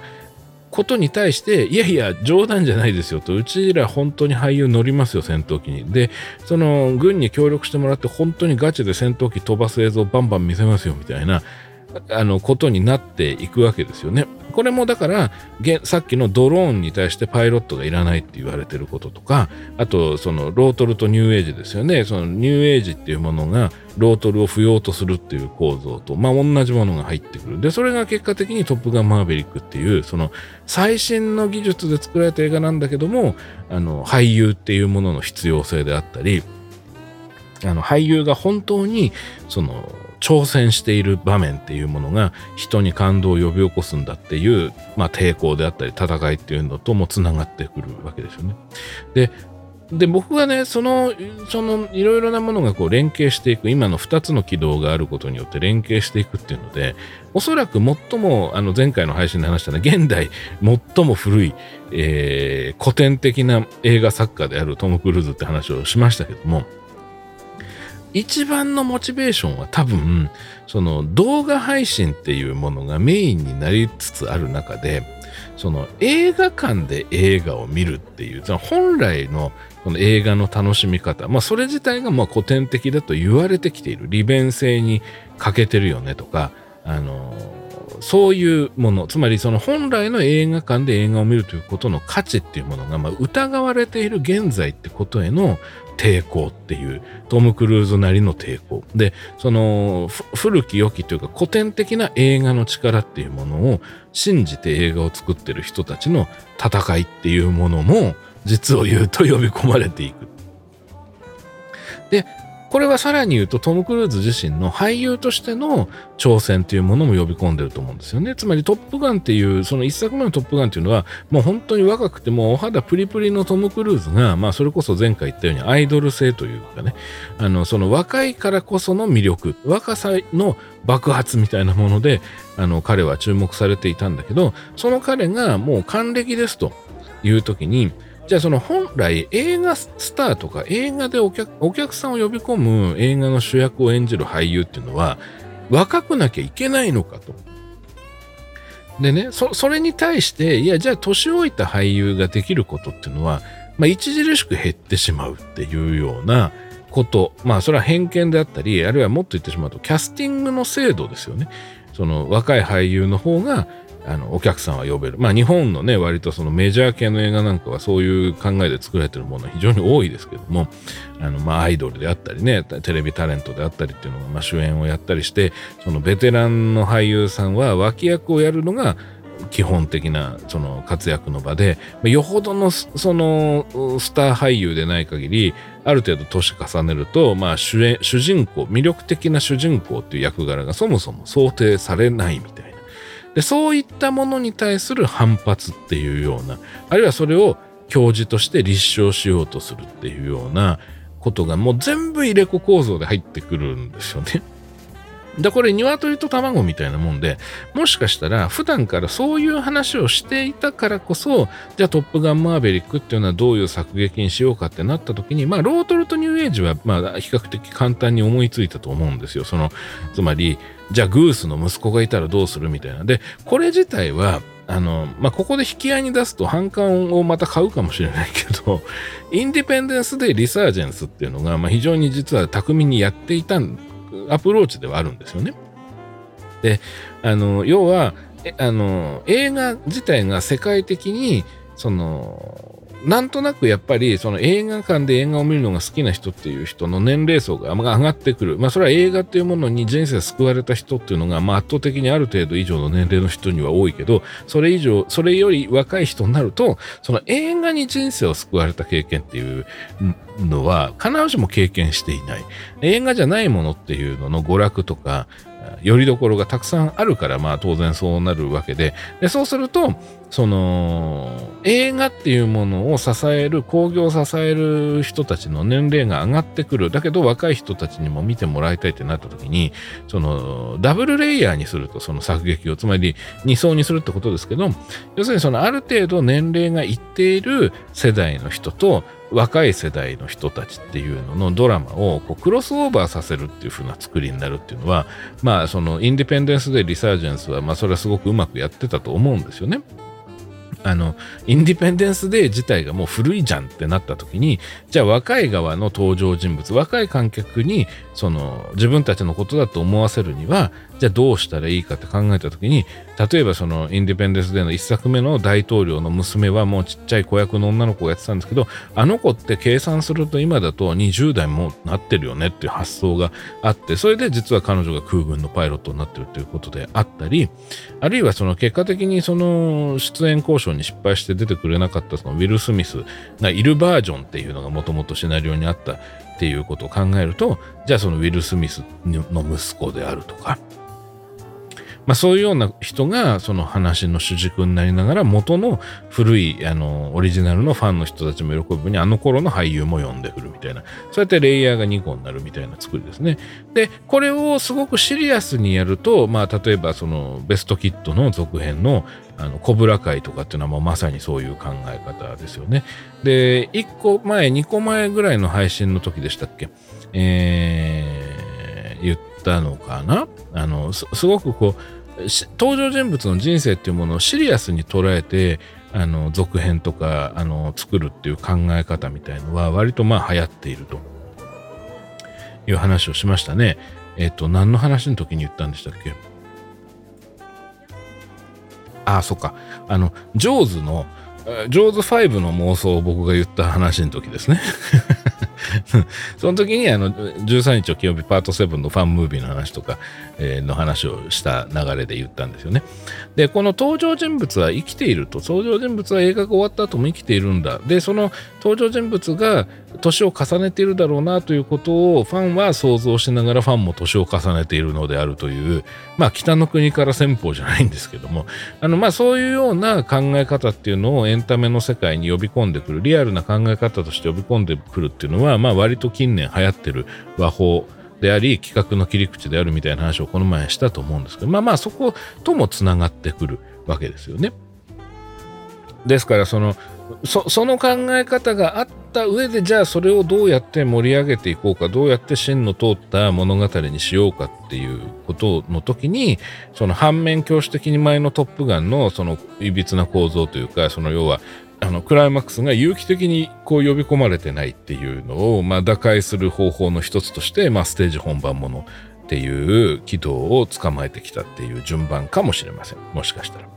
ことに対して、いやいや、冗談じゃないですよと、うちら本当に俳優乗りますよ、戦闘機に。で、その、軍に協力してもらって、本当にガチで戦闘機飛ばす映像バンバン見せますよ、みたいな、あの、ことになっていくわけですよね。これもだから、さっきのドローンに対してパイロットがいらないって言われてることとか、あと、その、ロートルとニューエイジですよね。その、ニューエイジっていうものが、ロートルを不要とするっていう構造と、まあ、同じものが入ってくる。で、それが結果的にトップガンマーヴェリックっていう、その、最新の技術で作られた映画なんだけども、あの、俳優っていうものの必要性であったり、あの、俳優が本当に、その、挑戦している場面っていうものが人に感動を呼び起こすんだっていう、まあ、抵抗であったり戦いっていうのともつながってくるわけですよね。でで僕はねそのいろいろなものがこう連携していく今の2つの軌道があることによって連携していくっていうのでおそらく最もあの前回の配信で話したのは現代最も古い、えー、古典的な映画作家であるトム・クルーズって話をしましたけども一番のモチベーションは多分、その動画配信っていうものがメインになりつつある中で、その映画館で映画を見るっていう、本来のこの映画の楽しみ方、まあそれ自体がまあ古典的だと言われてきている、利便性に欠けてるよねとか、あのそういうもの、つまりその本来の映画館で映画を見るということの価値っていうものが、まあ、疑われている現在ってことへの抵抗っていうトム・クルーズなりの抵抗でその古き良きというか古典的な映画の力っていうものを信じて映画を作ってる人たちの戦いっていうものも実を言うと呼び込まれていく。でこれはさらに言うとトム・クルーズ自身の俳優としての挑戦というものも呼び込んでると思うんですよね。つまりトップガンっていう、その一作目のトップガンっていうのは、もう本当に若くてもお肌プリプリのトム・クルーズが、まあそれこそ前回言ったようにアイドル性というかね、あの、その若いからこその魅力、若さの爆発みたいなもので、あの、彼は注目されていたんだけど、その彼がもう還暦ですという時に、じゃあその本来映画スターとか映画でお客お客さんを呼び込む映画の主役を演じる俳優っていうのは若くなきゃいけないのかと。でね、そそれに対して、いや、じゃあ年老いた俳優ができることっていうのは、まあ、著しく減ってしまうっていうようなこと、まあそれは偏見であったり、あるいはもっと言ってしまうと、キャスティングの制度ですよね。その若い俳優の方があのお客さんは呼べる。まあ日本のね、割とそのメジャー系の映画なんかはそういう考えで作られてるものは非常に多いですけども、あのまあアイドルであったりね、テレビタレントであったりっていうのが、まあ、主演をやったりして、そのベテランの俳優さんは脇役をやるのが基本的なその活躍の場で、よほどのそのスター俳優でない限り、ある程度年重ねると、まあ主演、主人公、魅力的な主人公っていう役柄がそもそも想定されないみたいな。でそういったものに対する反発っていうようなあるいはそれを教授として立証しようとするっていうようなことがもう全部入れ子構造で入ってくるんですよね。(laughs) で、これ鶏と卵みたいなもんで、もしかしたら普段からそういう話をしていたからこそ、じゃあトップガンマーベリックっていうのはどういう作劇にしようかってなった時に、まあロートルとニューエイジはまあ比較的簡単に思いついたと思うんですよ。その、つまり、じゃあグースの息子がいたらどうするみたいな。で、これ自体は、あの、まあ、ここで引き合いに出すと反感をまた買うかもしれないけど、(laughs) インディペンデンスでリサージェンスっていうのが、まあ、非常に実は巧みにやっていたアプローチではあるんですよね。で、あの、要は、あの、映画自体が世界的に、その、なんとなくやっぱりその映画館で映画を見るのが好きな人っていう人の年齢層が上がってくる。まあそれは映画っていうものに人生救われた人っていうのがまあ圧倒的にある程度以上の年齢の人には多いけど、それ以上、それより若い人になると、その映画に人生を救われた経験っていうのは必ずしも経験していない。映画じゃないものっていうのの娯楽とか、よりどころがたくさんあるから、まあ当然そうなるわけで、でそうすると、その映画っていうものを支える興行を支える人たちの年齢が上がってくる。だけど若い人たちにも見てもらいたいってなった時にそのダブルレイヤーにするとその作劇をつまり2層にするってことですけど要するにそのある程度年齢がいっている世代の人と若い世代の人たちっていうののドラマをこうクロスオーバーさせるっていう風な作りになるっていうのはまあそのインディペンデンス・デイ・リサージェンスはまあそれはすごくうまくやってたと思うんですよね。あの、インディペンデンスデー自体がもう古いじゃんってなった時に、じゃあ若い側の登場人物、若い観客に、その、自分たちのことだと思わせるには、じゃあどうしたらいいかって考えた時に、例えばその、インディペンデンスデーの一作目の大統領の娘はもうちっちゃい子役の女の子をやってたんですけど、あの子って計算すると今だと20代もなってるよねっていう発想があって、それで実は彼女が空軍のパイロットになってるっていうことであったり、あるいはその結果的にその出演交渉に失敗して出てくれなかったそのウィル・スミスがいるバージョンっていうのがもともとシナリオにあったっていうことを考えると、じゃあそのウィル・スミスの息子であるとか、まあ、そういうような人がその話の主軸になりながら元の古いあのオリジナルのファンの人たちも喜ぶにあの頃の俳優も呼んでくるみたいな。そうやってレイヤーが2個になるみたいな作りですね。でこれをすごくシリアスにやるとまあ例えばそのベストキットの続編のあの、コブラ会とかっていうのはもうまさにそういう考え方ですよね。で、1個前、2個前ぐらいの配信の時でしたっけ？えー、言ったのかな？あのす、すごくこう、登場人物の人生っていうものをシリアスに捉えてあの続編とかあの作るっていう考え方みたいのは割とまあ流行っているという話をしましたね。えっ、と、何の話の時に言ったんでしたっけ？ああ、そっか。あの、ジョーズの、ジョーズ5の妄想を僕が言った話の時ですね。(laughs) その時にあの13日を金曜日パート7のファンムービーの話とか、えー、の話をした流れで言ったんですよね。で、この登場人物は生きていると。登場人物は映画が終わった後も生きているんだ。で、その登場人物が年を重ねているだろうなということをファンは想像しながらファンも年を重ねているのであるという、まあ北の国から先方じゃないんですけども、あのまあそういうような考え方っていうのをエンタメの世界に呼び込んでくる、リアルな考え方として呼び込んでくるっていうのは、まあ割と近年流行ってる和法であり、企画の切り口であるみたいな話をこの前したと思うんですけど、まあまあそこともつながってくるわけですよね。ですからそのそその考え方があった上でじゃあそれをどうやって盛り上げていこうかどうやって芯の通った物語にしようかっていうことの時にその反面教師的に前の「トップガン」のそのいびつな構造というかその要はあのクライマックスが有機的にこう呼び込まれてないっていうのを、まあ、打開する方法の一つとして、まあ、ステージ本番ものっていう軌道を捕まえてきたっていう順番かもしれませんもしかしたら。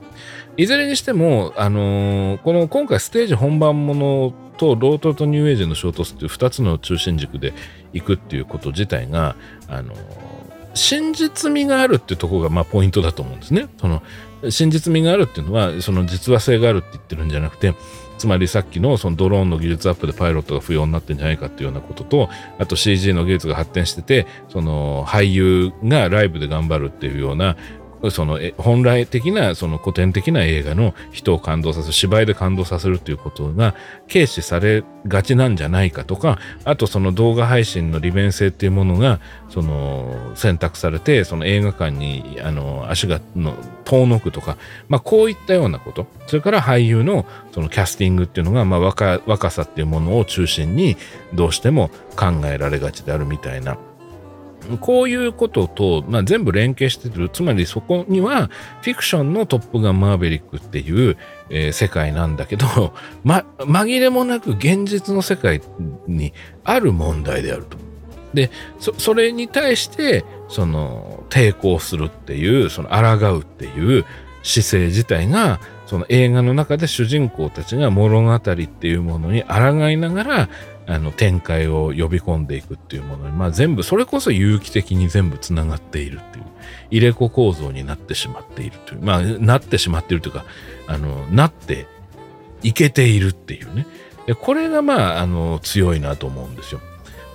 いずれにしても、あのー、この今回ステージ本番ものとロートとニューエイジの衝突っていう2つの中心軸でいくっていうこと自体が、あのー、真実味があるっていうところがまあポイントだと思うんですね。その真実味があるっていうのはその実話性があるって言ってるんじゃなくてつまりさっきのそのドローンの技術アップでパイロットが不要になってんじゃないかっていうようなこととあと CG の技術が発展しててその俳優がライブで頑張るっていうようなその本来的なその古典的な映画の人を感動させる芝居で感動させるということが軽視されがちなんじゃないかとかあとその動画配信の利便性っていうものがその選択されてその映画館にあの足がの遠のくとか、まあ、こういったようなこと。それから俳優のそのキャスティングっていうのが、まあ若若さっていうものを中心にどうしても考えられがちであるみたいなこういうことと、まあ、全部連携してる。つまりそこには、フィクションのトップガンマーベリックっていう、えー、世界なんだけど、(laughs) ま、紛れもなく現実の世界にある問題であると。で、そ、それに対して、その、抵抗するっていう、その、抗うっていう姿勢自体が、その映画の中で主人公たちが物語っていうものに抗いながらあの展開を呼び込んでいくっていうものに、まあ、全部それこそ有機的に全部つながっているっていう入れ子構造になってしまっているというまあなってしまっているというかあのなっていけているっていうねでこれがまああの強いなと思うんですよ。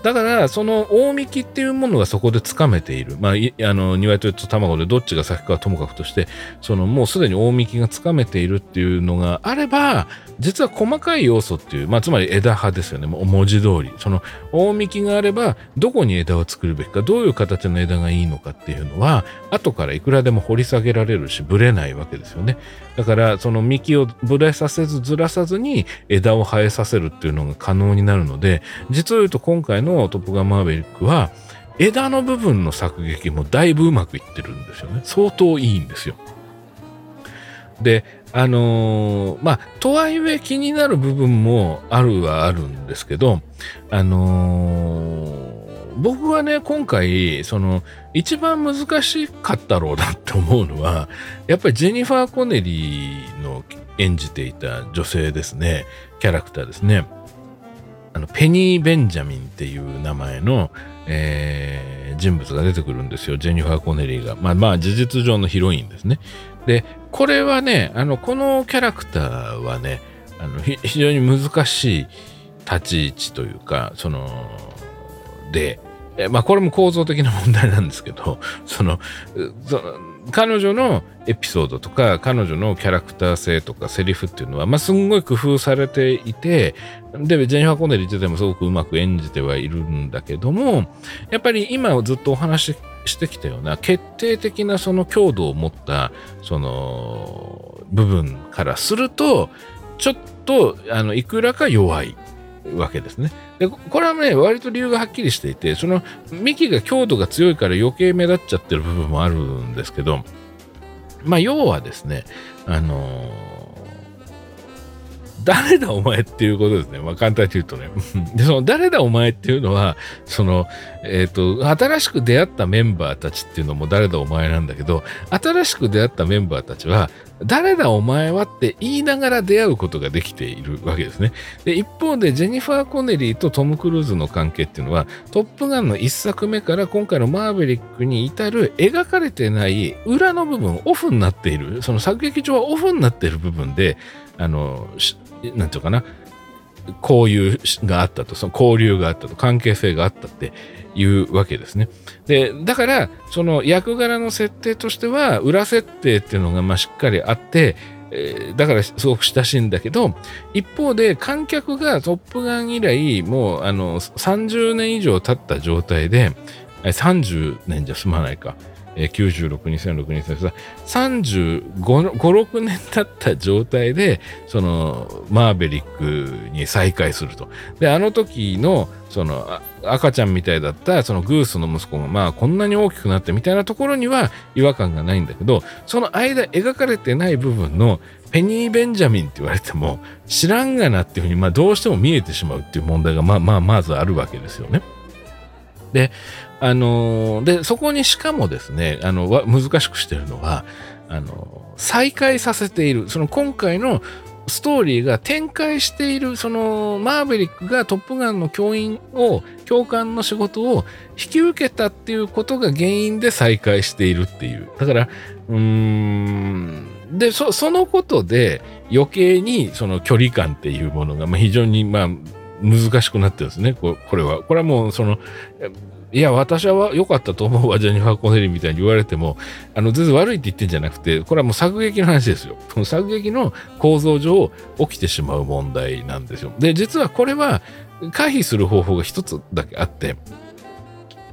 だから、その大幹っていうものがそこでつかめている。まあ、あの、鶏と卵でどっちが先かはともかくとして、そのもうすでに大幹がつかめているっていうのがあれば、実は細かい要素っていう、まあ、つまり枝葉ですよね。文字通り。その大幹があれば、どこに枝を作るべきか、どういう形の枝がいいのかっていうのは、後からいくらでも掘り下げられるし、ぶれないわけですよね。だから、その幹をぶれさせずずらさずに枝を生えさせるっていうのが可能になるので、実を言うと今回のトップガンマーヴェリックは、枝の部分の作劇もだいぶうまくいってるんですよね。相当いいんですよ。で、あのー、まあ、とはいえ気になる部分もあるはあるんですけど、あのー、僕はね、今回、その、一番難しかったろうなって思うのは、やっぱりジェニファー・コネリーの演じていた女性ですね、キャラクターですね。あのペニー・ベンジャミンっていう名前の、えー、人物が出てくるんですよ。ジェニファー・コネリーが。まあまあ事実上のヒロインですね。で、これはね、あの、このキャラクターはね、あの非常に難しい立ち位置というか、その、で、まあこれも構造的な問題なんですけど、(laughs) その、その彼女のエピソードとか彼女のキャラクター性とかセリフっていうのは、まあ、すんごい工夫されていてでジェニファー・コネリー自体もすごくうまく演じてはいるんだけどもやっぱり今ずっとお話ししてきたような決定的なその強度を持ったその部分からするとちょっとあのいくらか弱いわけですね。でこれはね割と理由がはっきりしていてその幹が強度が強いから余計目立っちゃってる部分もあるんですけどまあ要はですねあのー誰だお前っていうことですね。まあ簡単に言うとね。(laughs) で、その誰だお前っていうのは、その、えっ、ー、と、新しく出会ったメンバーたちっていうのも誰だお前なんだけど、新しく出会ったメンバーたちは、誰だお前はって言いながら出会うことができているわけですね。で、一方でジェニファー・コネリーとトム・クルーズの関係っていうのは、トップガンの一作目から今回のマーヴェリックに至る描かれてない裏の部分、オフになっている、その作劇上はオフになっている部分で、あの、なんていうかな、交友があったと、その交流があったと、関係性があったっていうわけですね。で、だから、その役柄の設定としては、裏設定っていうのがまあしっかりあって、えー、だからすごく親しいんだけど、一方で観客がトップガン以来、もうあの30年以上経った状態で、30年じゃ済まないか。え96、2006、2003、35、6年経った状態で、その、マーベリックに再会すると。で、あの時の、その、赤ちゃんみたいだった、そのグースの息子が、まあ、こんなに大きくなってみたいなところには違和感がないんだけど、その間描かれてない部分の、ペニー・ベンジャミンって言われても知らんがなっていうふうに、まあ、どうしても見えてしまうっていう問題が、まあまあ、まずあるわけですよね。で、あの、で、そこにしかもですね、あの、難しくしてるのは、あの、再開させている、その今回のストーリーが展開している、そのマーヴェリックがトップガンの教員を、教官の仕事を引き受けたっていうことが原因で再開しているっていう。だから、うーん、で、そそのことで余計にその距離感っていうものが、まあ、非常に、まあ、難しくなってるんですね、これは。これはもう、その、いや、私は良かったと思うわ、ジェニファー・コネリーみたいに言われても、あの、全然悪いって言ってんじゃなくて、これはもう作撃の話ですよ。この作劇の構造上起きてしまう問題なんですよ。で、実はこれは回避する方法が一つだけあって、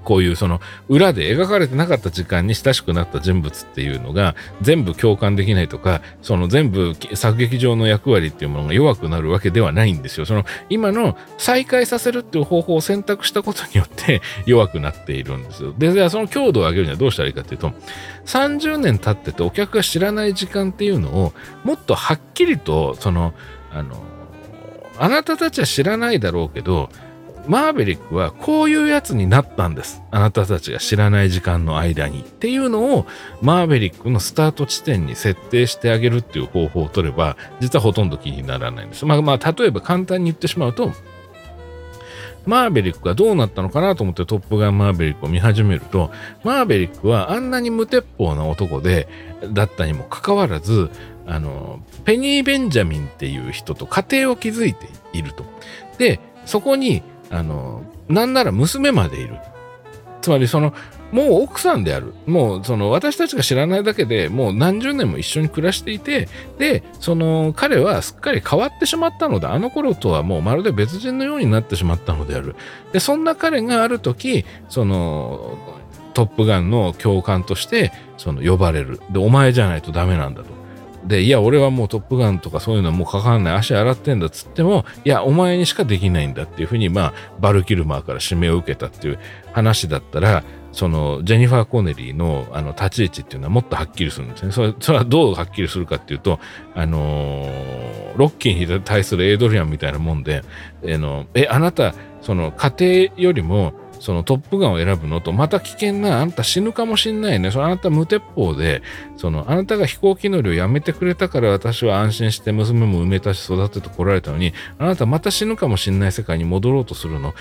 こういうその裏で描かれてなかった時間に親しくなった人物っていうのが全部共感できないとか、その全部作劇上の役割っていうものが弱くなるわけではないんですよ。その今の再開させるっていう方法を選択したことによって (laughs) 弱くなっているんですよ。で、じゃあその強度を上げるにはどうしたらいいかっていうと、30年経っててお客が知らない時間っていうのをもっとはっきりと、その、あの、あなたたちは知らないだろうけど、マーベリックはこういうやつになったんです。あなたたちが知らない時間の間に。っていうのをマーベリックのスタート地点に設定してあげるっていう方法を取れば、実はほとんど気にならないんです。まあまあ、例えば簡単に言ってしまうと、マーベリックがどうなったのかなと思ってトップガンマーベリックを見始めると、マーベリックはあんなに無鉄砲な男で、だったにもかかわらず、あの、ペニー・ベンジャミンっていう人と家庭を築いていると。で、そこにあの、なんなら娘までいる。つまりその、もう奥さんである。もうその私たちが知らないだけでもう何十年も一緒に暮らしていて、で、その彼はすっかり変わってしまったので、あの頃とはもうまるで別人のようになってしまったのである。で、そんな彼がある時、その、トップガンの教官として、その呼ばれる。で、お前じゃないとダメなんだと。で、いや、俺はもうトップガンとかそういうのはもうかかんない、足洗ってんだっつっても、いや、お前にしかできないんだっていうふうに、まあ、バルキルマーから指名を受けたっていう話だったら、その、ジェニファー・コネリーの、あの、立ち位置っていうのはもっとはっきりするんですね。それそれはどうはっきりするかっていうと、あのー、ロッキーに対するエイドリアンみたいなもんで、えの、え、あなた、その、家庭よりも、そのトップガンを選ぶのと、また危険な、あんた死ぬかもしんないね。そのあなた無鉄砲で、そのあなたが飛行機乗りをやめてくれたから私は安心して娘も埋めたし育ててこられたのに、あなたまた死ぬかもしんない世界に戻ろうとするの。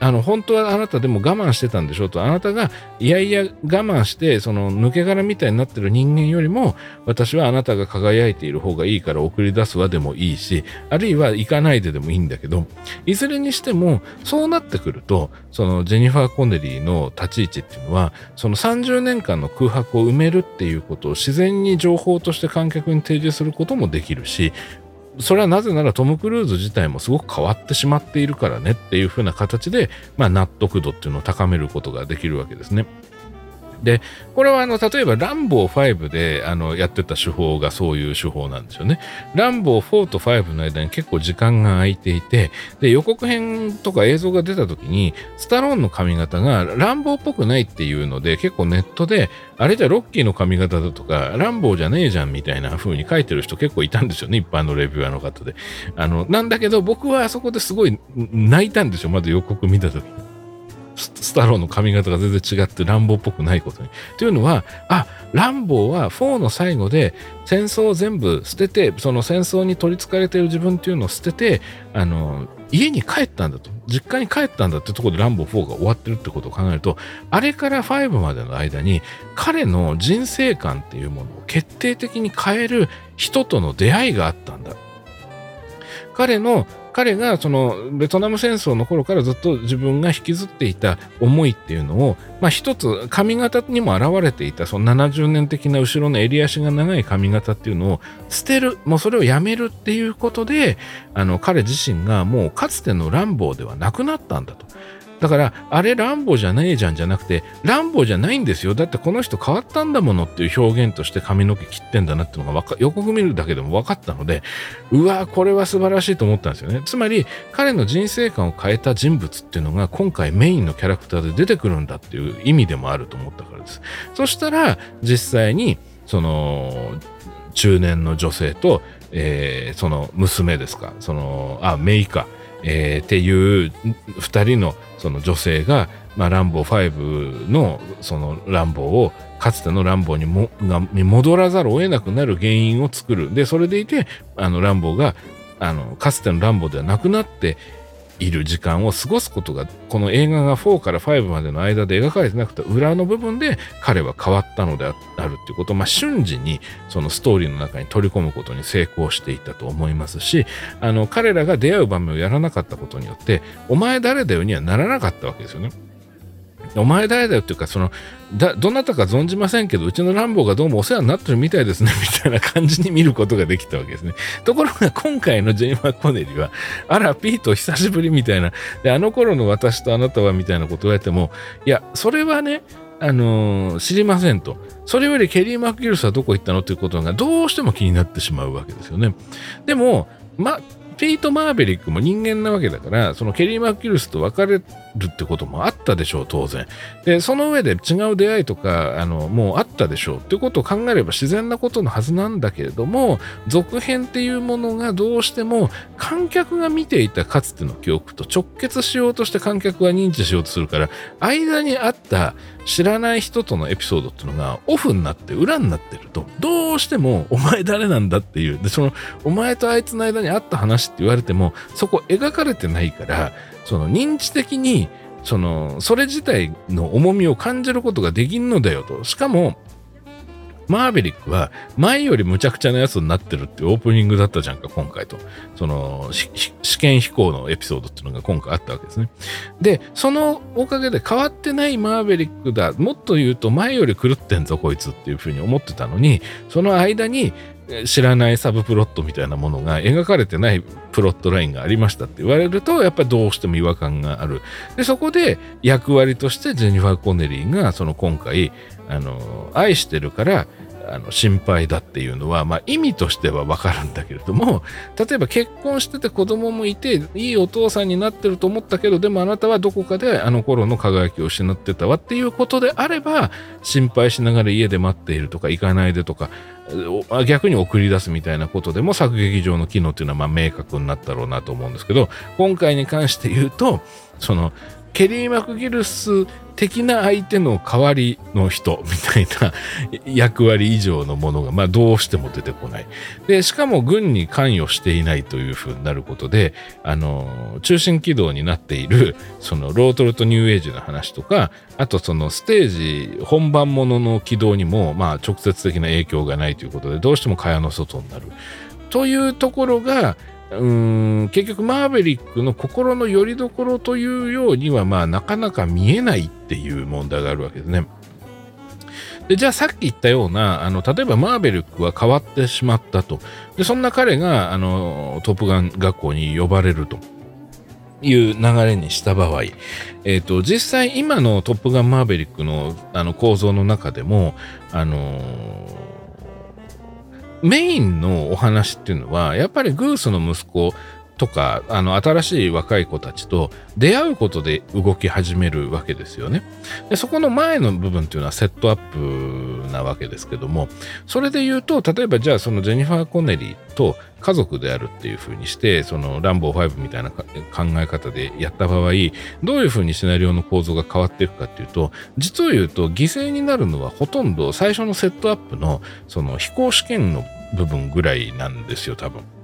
あの、本当はあなたでも我慢してたんでしょうと、あなたがいやいや我慢して、その抜け殻みたいになってる人間よりも、私はあなたが輝いている方がいいから送り出すわでもいいし、あるいは行かないででもいいんだけど、いずれにしても、そうなってくると、そのジェニファー・コネリーの立ち位置っていうのは、その30年間の空白を埋めるっていうことを自然に情報として観客に提示することもできるし、それはなぜならトム・クルーズ自体もすごく変わってしまっているからねっていうふうな形で、まあ、納得度っていうのを高めることができるわけですね。で、これはあの、例えばランボー5であのやってた手法がそういう手法なんですよね。ランボー4と5の間に結構時間が空いていて、で、予告編とか映像が出た時に、スタローンの髪型がランボーっぽくないっていうので、結構ネットで、あれじゃロッキーの髪型だとか、ランボーじゃねえじゃんみたいな風に書いてる人結構いたんですよね、一般のレビューアーの方で。あの、なんだけど僕はあそこですごい泣いたんですよ、まず予告見た時に。スタローの髪型が全然違って乱暴っぽくないことに。というのは、あ、ランボーは4の最後で戦争を全部捨てて、その戦争に取り憑かれている自分っていうのを捨てて、あの、家に帰ったんだと。実家に帰ったんだってところでランボー4が終わってるってことを考えると、あれから5までの間に彼の人生観っていうものを決定的に変える人との出会いがあったんだ。彼の彼がそのベトナム戦争の頃からずっと自分が引きずっていた思いっていうのを、まあ一つ髪型にも現れていたその70年的な後ろの襟足が長い髪型っていうのを捨てる、もうそれをやめるっていうことで、あの彼自身がもうかつての乱暴ではなくなったんだと。だから、あれランボじゃねえじゃんじゃなくて、ランボじゃないんですよ。だってこの人変わったんだものっていう表現として髪の毛切ってんだなっていうのが予告見るだけでも分かったので、うわこれは素晴らしいと思ったんですよね。つまり、彼の人生観を変えた人物っていうのが今回メインのキャラクターで出てくるんだっていう意味でもあると思ったからです。そしたら、実際に、その、中年の女性と、えー、その娘ですか、その、あ、メイか、えー、っていう2人のその女性が、まあ、ランボー5のそのランボーをかつてのランボーにもに戻らざるを得なくなる原因を作る。でそれでいてあのランボーがあのかつてのランボーではなくなっている時間を過ごすことがこの映画が4から5までの間で描かれてなくて裏の部分で彼は変わったのであるっていうことを、まあ、瞬時にそのストーリーの中に取り込むことに成功していたと思いますしあの彼らが出会う場面をやらなかったことによってお前誰だよにはならなかったわけですよね。お前誰だよっていうか、その、だ、どなたか存じませんけど、うちのランボーがどうもお世話になってるみたいですね、みたいな感じに見ることができたわけですね。(laughs) ところが今回のジェイマー・コネリは、あら、ピート久しぶりみたいな、で、あの頃の私とあなたはみたいなことを言われても、いや、それはね、あのー、知りませんと。それよりケリー・マクギルスはどこ行ったのということがどうしても気になってしまうわけですよね。でも、ま、ペイト・マーベリックも人間なわけだから、そのケリー・マッキルスと別れるってこともあったでしょう、当然。で、その上で違う出会いとか、あの、もうあったでしょう。ってことを考えれば自然なことのはずなんだけれども、続編っていうものがどうしても観客が見ていたかつての記憶と直結しようとして観客が認知しようとするから、間にあった知らない人とのエピソードっていうのがオフになって裏になってると、どうしてもお前誰なんだっていう、で、そのお前とあいつの間にあった話って言われても、そこ描かれてないから、その認知的に、その、それ自体の重みを感じることができんのだよと。しかも、マーベリックは前より無茶苦茶なやつになってるっていうオープニングだったじゃんか、今回と。その、試験飛行のエピソードっていうのが今回あったわけですね。で、そのおかげで変わってないマーベリックだ。もっと言うと前より狂ってんぞ、こいつっていうふうに思ってたのに、その間に知らないサブプロットみたいなものが描かれてないプロットラインがありましたって言われると、やっぱりどうしても違和感がある。で、そこで役割としてジェニファー・コネリーが、その今回、あの、愛してるから、あの心配だっていうのは、まあ、意味としてはわかるんだけれども例えば結婚してて子供もいていいお父さんになってると思ったけどでもあなたはどこかであの頃の輝きを失ってたわっていうことであれば心配しながら家で待っているとか行かないでとか逆に送り出すみたいなことでも作劇場の機能っていうのはま明確になったろうなと思うんですけど今回に関して言うとそのケリー・マクギルス的な相手の代わりの人みたいな役割以上のものが、まあ、どうしても出てこない。で、しかも軍に関与していないというふうになることで、あの、中心軌道になっている、その、ロートルとニューエイジの話とか、あとそのステージ、本番ものの軌道にも、まあ、直接的な影響がないということで、どうしても蚊帳の外になる。というところが、うん結局マーベリックの心の拠り所というようにはまあなかなか見えないっていう問題があるわけですね。でじゃあさっき言ったようなあの例えばマーベリックは変わってしまったと。でそんな彼があのトップガン学校に呼ばれると。いう流れにした場合、えーと、実際今のトップガンマーベリックのあの構造の中でもあのーメインのお話っていうのは、やっぱりグースの息子とか、あの、新しい若い子たちと出会うことで動き始めるわけですよね。で、そこの前の部分っていうのはセットアップなわけですけども、それで言うと、例えばじゃあそのジェニファー・コネリーと家族であるっていうふうにして、そのランボー5みたいな考え方でやった場合、どういうふうにシナリオの構造が変わっていくかっていうと、実を言うと犠牲になるのはほとんど最初のセットアップのその飛行試験の部分ぐらいなんですよ、多分。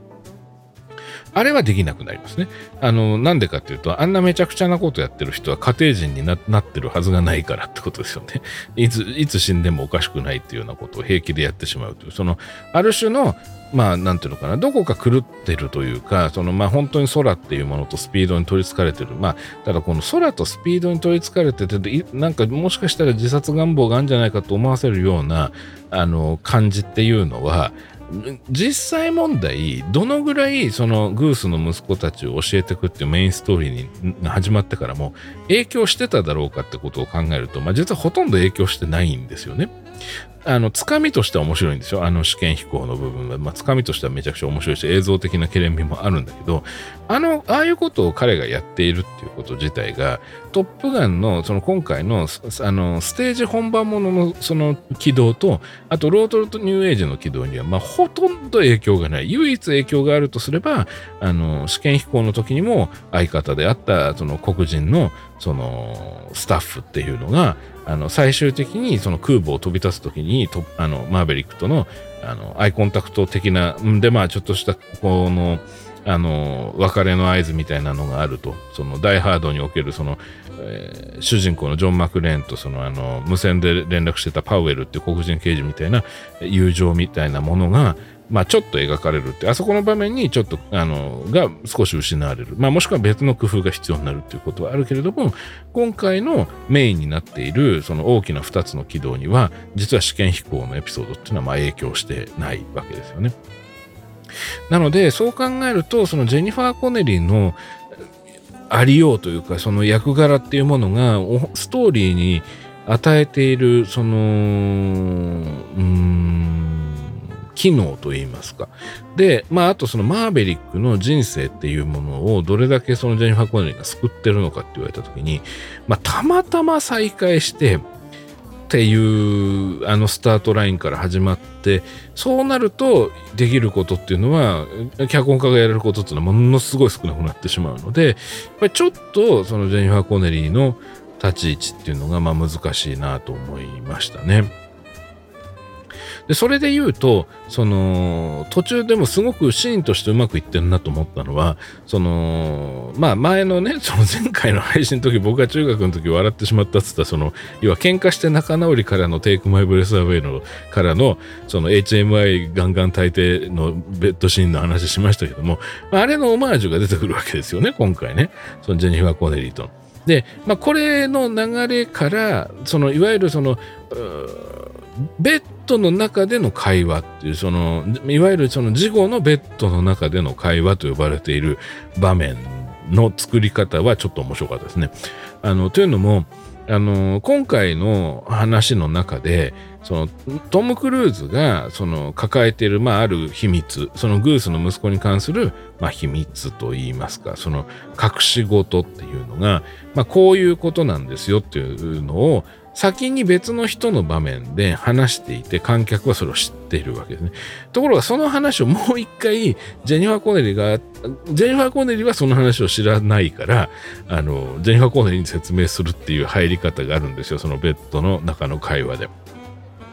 あれはできなくなりますね。あの、なんでかっていうと、あんなめちゃくちゃなことやってる人は家庭人になってるはずがないからってことですよね。(laughs) いつ、いつ死んでもおかしくないっていうようなことを平気でやってしまうという、その、ある種の、まあ、なんていうのかな、どこか狂ってるというか、その、まあ、本当に空っていうものとスピードに取り憑かれてる。まあ、ただこの空とスピードに取り憑かれてて、なんかもしかしたら自殺願望があるんじゃないかと思わせるような、あの、感じっていうのは、実際問題、どのぐらいそのグースの息子たちを教えてくっていうメインストーリーに始まってからも影響してただろうかってことを考えると、まあ実はほとんど影響してないんですよね。あの、つかみとしては面白いんですよ。あの試験飛行の部分は。まあ、つかみとしてはめちゃくちゃ面白いし、映像的な懸念味もあるんだけど、あの、ああいうことを彼がやっているっていうこと自体が、トップガンの、その今回の、あの、ステージ本番もののその軌道と、あと、ロートルとニューエイジの軌道には、まあ、ほとんど影響がない。唯一影響があるとすれば、あの、試験飛行の時にも相方であった、その黒人の、その、スタッフっていうのが、あの最終的にその空母を飛び立つ時ににとあのマーベリックとのあのアイコンタクト的なでまあちょっとしたこのあの別れの合図みたいなのがあると。そのダイ・ハードにおけるその、えー、主人公のジョン・マクレーンとそのあの無線で連絡してたパウエルっていう黒人刑事みたいな友情みたいなものがまあ、ちょっと描かれるって、あそこの場面にちょっと、あの、が少し失われる。まあ、もしくは別の工夫が必要になるっていうことはあるけれども、今回のメインになっている、その大きな2つの軌道には、実は試験飛行のエピソードっていうのは、まあ、影響してないわけですよね。なので、そう考えると、そのジェニファー・コネリーのありようというか、その役柄っていうものが、ストーリーに与えている、その、うーん、機能といいますか。で、まあ、あとそのマーベリックの人生っていうものをどれだけそのジェニファー・コネリーが救ってるのかって言われたときに、まあ、たまたま再会してっていうあのスタートラインから始まって、そうなるとできることっていうのは、脚本家がやれることっていうのはものすごい少なくなってしまうので、やっぱりちょっとそのジェニファー・コネリーの立ち位置っていうのがまあ難しいなと思いましたね。で、それで言うと、その、途中でもすごくシーンとしてうまくいってるなと思ったのは、その、まあ前のね、(laughs) その前回の配信の時、僕が中学の時笑ってしまったっつったその、要は喧嘩して仲直りからのテイクマイブレスアウェイの、からの、その HMI ガンガン大抵のベッドシーンの話しましたけども、あれのオマージュが出てくるわけですよね、今回ね。そのジェニファー・コネリーと。で、まあ、これの流れから、その、いわゆるその、ベッドの中での会話っていう、その、いわゆるその事後のベッドの中での会話と呼ばれている場面の作り方はちょっと面白かったですね。あの、というのも、あの、今回の話の中で、その、トム・クルーズが、その、抱えている、まあ、ある秘密、そのグースの息子に関する、まあ、秘密と言いますか、その、隠し事っていうのが、まあ、こういうことなんですよっていうのを、先に別の人の場面で話していて、観客はそれを知っているわけですね。ところが、その話をもう一回、ジェニファー・コネリーが、ジェニファー・コネリーはその話を知らないから、あの、ジェニファー・コネリーに説明するっていう入り方があるんですよ。そのベッドの中の会話で。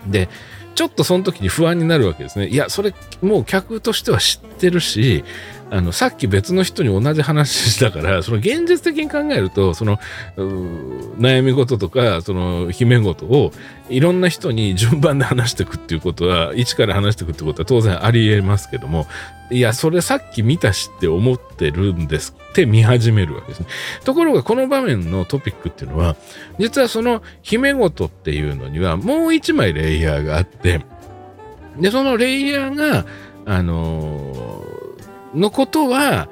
で、ちょっとその時に不安になるわけですね。いや、それもう客としては知ってるし、あの、さっき別の人に同じ話したから、(laughs) その現実的に考えると、その、悩み事とか、その、秘め事を、いろんな人に順番で話していくっていうことは、一から話していくってことは当然あり得ますけども、いや、それさっき見たしって思ってるんですって見始めるわけですね。ところが、この場面のトピックっていうのは、実はその、秘め事っていうのには、もう一枚レイヤーがあって、で、そのレイヤーが、あのーのことは、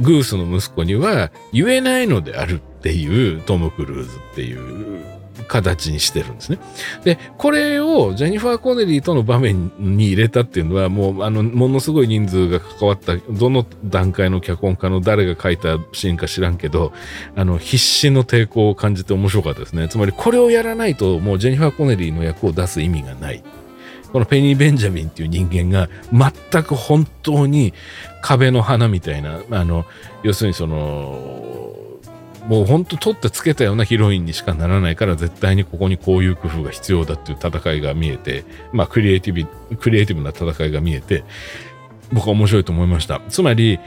グースの息子には言えないのであるっていうトム・クルーズっていう形にしてるんですね。で、これをジェニファー・コネリーとの場面に入れたっていうのはもうあの、ものすごい人数が関わった、どの段階の脚本家の誰が書いたシーンか知らんけど、あの、必死の抵抗を感じて面白かったですね。つまりこれをやらないともうジェニファー・コネリーの役を出す意味がない。このペニー・ベンジャミンっていう人間が全く本当に壁の花みたいな、あの、要するにその、もう本当取ってつけたようなヒロインにしかならないから絶対にここにこういう工夫が必要だっていう戦いが見えて、まあクリエイティブ、クリエイティブな戦いが見えて、僕は面白いと思いました。つまり、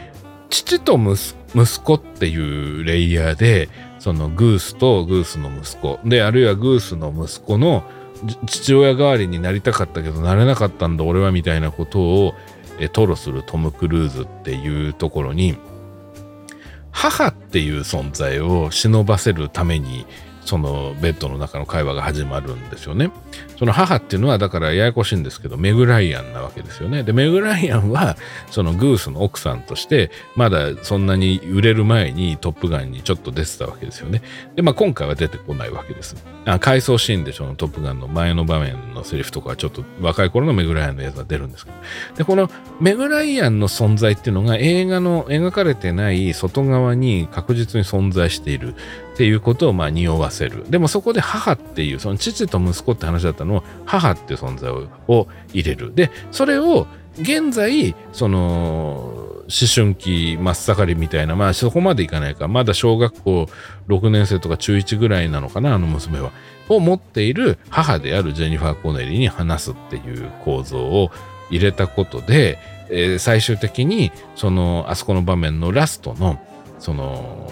父と息子っていうレイヤーで、そのグースとグースの息子、で、あるいはグースの息子の父親代わりになりたかったけどなれなかったんだ俺はみたいなことをえ吐露するトム・クルーズっていうところに母っていう存在を忍ばせるためにそのベッドの中の会話が始まるんですよね。その母っていうのはだからややこしいんですけどメグライアンなわけですよね。でメグライアンはそのグースの奥さんとしてまだそんなに売れる前にトップガンにちょっと出てたわけですよね。でまあ今回は出てこないわけです。あ回想シーンでそのトップガンの前の場面のセリフとかはちょっと若い頃のメグライアンのやつが出るんですけど。でこのメグライアンの存在っていうのが映画の描かれてない外側に確実に存在している。っていうことをまあ匂わせる。でもそこで母っていう、その父と息子って話だったのを母っていう存在を入れる。で、それを現在、その、思春期真っ盛りみたいな、まあそこまでいかないか、まだ小学校6年生とか中1ぐらいなのかな、あの娘は。を持っている母であるジェニファー・コネリーに話すっていう構造を入れたことで、えー、最終的に、その、あそこの場面のラストの、その、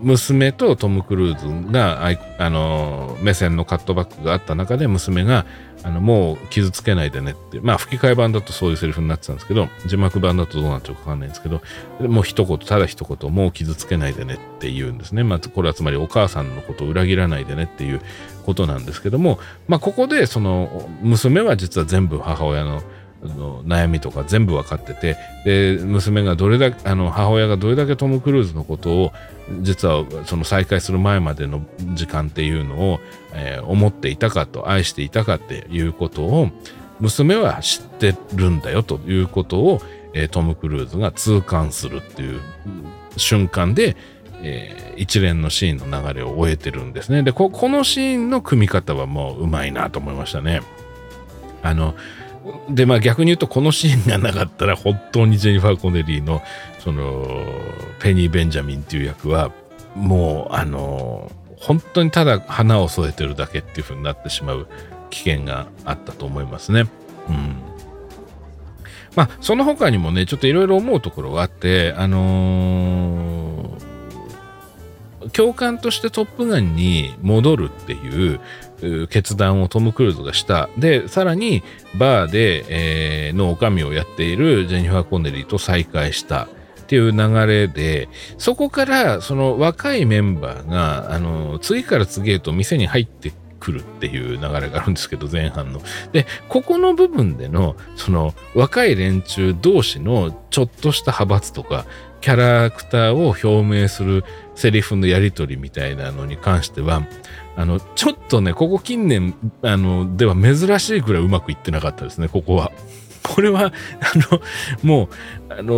娘とトム・クルーズがあの目線のカットバックがあった中で娘があのもう傷つけないでねってまあ吹き替え版だとそういうセリフになってたんですけど字幕版だとどうなってるかわかんないんですけどもう一言ただ一言もう傷つけないでねって言うんですね。まあこれはつまりお母さんのことを裏切らないでねっていうことなんですけどもまあここでその娘は実は全部母親のの悩みとか全部分かっててで娘がどれだけあの母親がどれだけトム・クルーズのことを実はその再会する前までの時間っていうのを、えー、思っていたかと愛していたかっていうことを娘は知ってるんだよということを、えー、トム・クルーズが痛感するっていう瞬間で、えー、一連のシーンの流れを終えてるんですね。でこのシーンの組み方はもううまいなと思いましたね。あので、まあ逆に言うとこのシーンがなかったら本当にジェニファー・コネリーのそのペニー・ベンジャミンっていう役はもうあの本当にただ花を添えてるだけっていう風になってしまう危険があったと思いますね。うん。まあその他にもねちょっといろいろ思うところがあってあのー、教官としてトップガンに戻るっていう決断をトム・クルーズがした。で、さらにバーで、えー、の女将をやっているジェニファー・コネリーと再会したっていう流れで、そこからその若いメンバーが、あの、次から次へと店に入ってくるっていう流れがあるんですけど、前半の。で、ここの部分での、その若い連中同士のちょっとした派閥とか、キャラクターを表明するセリフのやり取りみたいなのに関しては、あの、ちょっとね、ここ近年、あの、では珍しいくらいうまくいってなかったですね、ここは。(laughs) これは、あの、もう、あの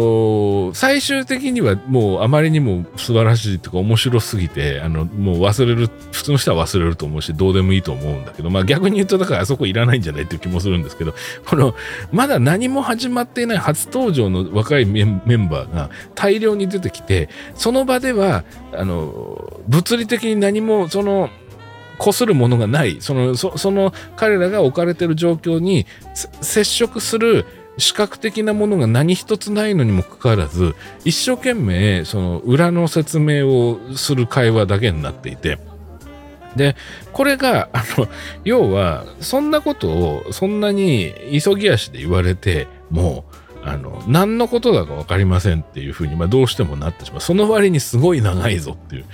ー、最終的にはもうあまりにも素晴らしいとか面白すぎて、あの、もう忘れる、普通の人は忘れると思うし、どうでもいいと思うんだけど、まあ逆に言うと、だからあそこいらないんじゃないっていう気もするんですけど、この、まだ何も始まっていない初登場の若いメンバーが大量に出てきて、その場では、あの、物理的に何も、その、こするものがない。そのその彼らが置かれてる状況に接触する視覚的なものが何一つないのにもかかわらず一生懸命その裏の説明をする会話だけになっていて。でこれがあの要はそんなことをそんなに急ぎ足で言われてもあの何のことだか分かりませんっていうふうに、まあ、どうしてもなってしまう。その割にすごい長いぞっていう。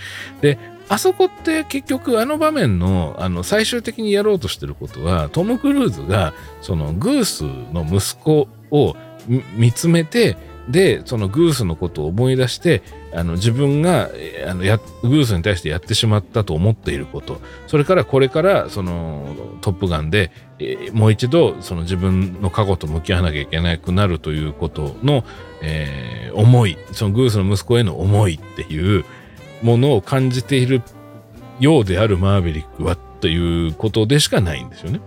であそこって結局あの場面のあの最終的にやろうとしてることはトム・クルーズがそのグースの息子を見つめてでそのグースのことを思い出してあの自分があのやグースに対してやってしまったと思っていること。それからこれからそのトップガンで、えー、もう一度その自分の過去と向き合わなきゃいけなくなるということの、えー、思いそのグースの息子への思いっていうものを感じているようであるマーヴェリックはということでしかないんですよね。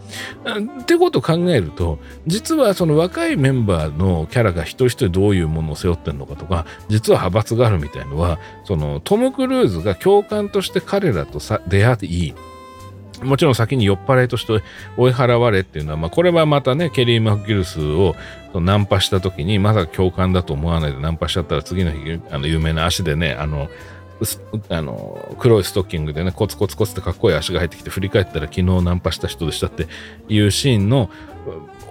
ってことを考えると実はその若いメンバーのキャラが一人一人どういうものを背負ってるのかとか実は派閥があるみたいのはそのトム・クルーズが教官として彼らとさ出会いもちろん先に酔っ払いとして追い払われっていうのは、まあ、これはまたね、ケリー・マクギルスをナンパした時に、まさか教官だと思わないでナンパしちゃったら次の日、あの、有名な足でね、あの、あの黒いストッキングでねコツコツコツってかっこいい足が入ってきて振り返ったら昨日ナンパした人でしたっていうシーンの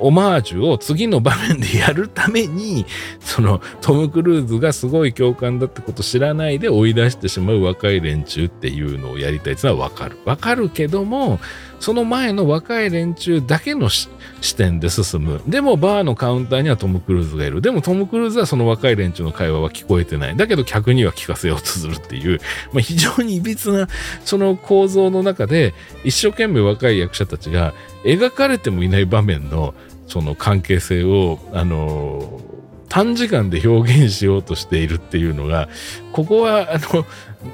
オマージュを次の場面でやるためにそのトム・クルーズがすごい共感だってこと知らないで追い出してしまう若い連中っていうのをやりたいっていうのはわかる。わかるけどもその前の若い連中だけの視点で進む。でもバーのカウンターにはトム・クルーズがいる。でもトム・クルーズはその若い連中の会話は聞こえてない。だけど客には聞かせようとするっていう、まあ、非常に歪なその構造の中で一生懸命若い役者たちが描かれてもいない場面のその関係性を、あの短時間で表現しようとしているっていうのが、ここは、あの、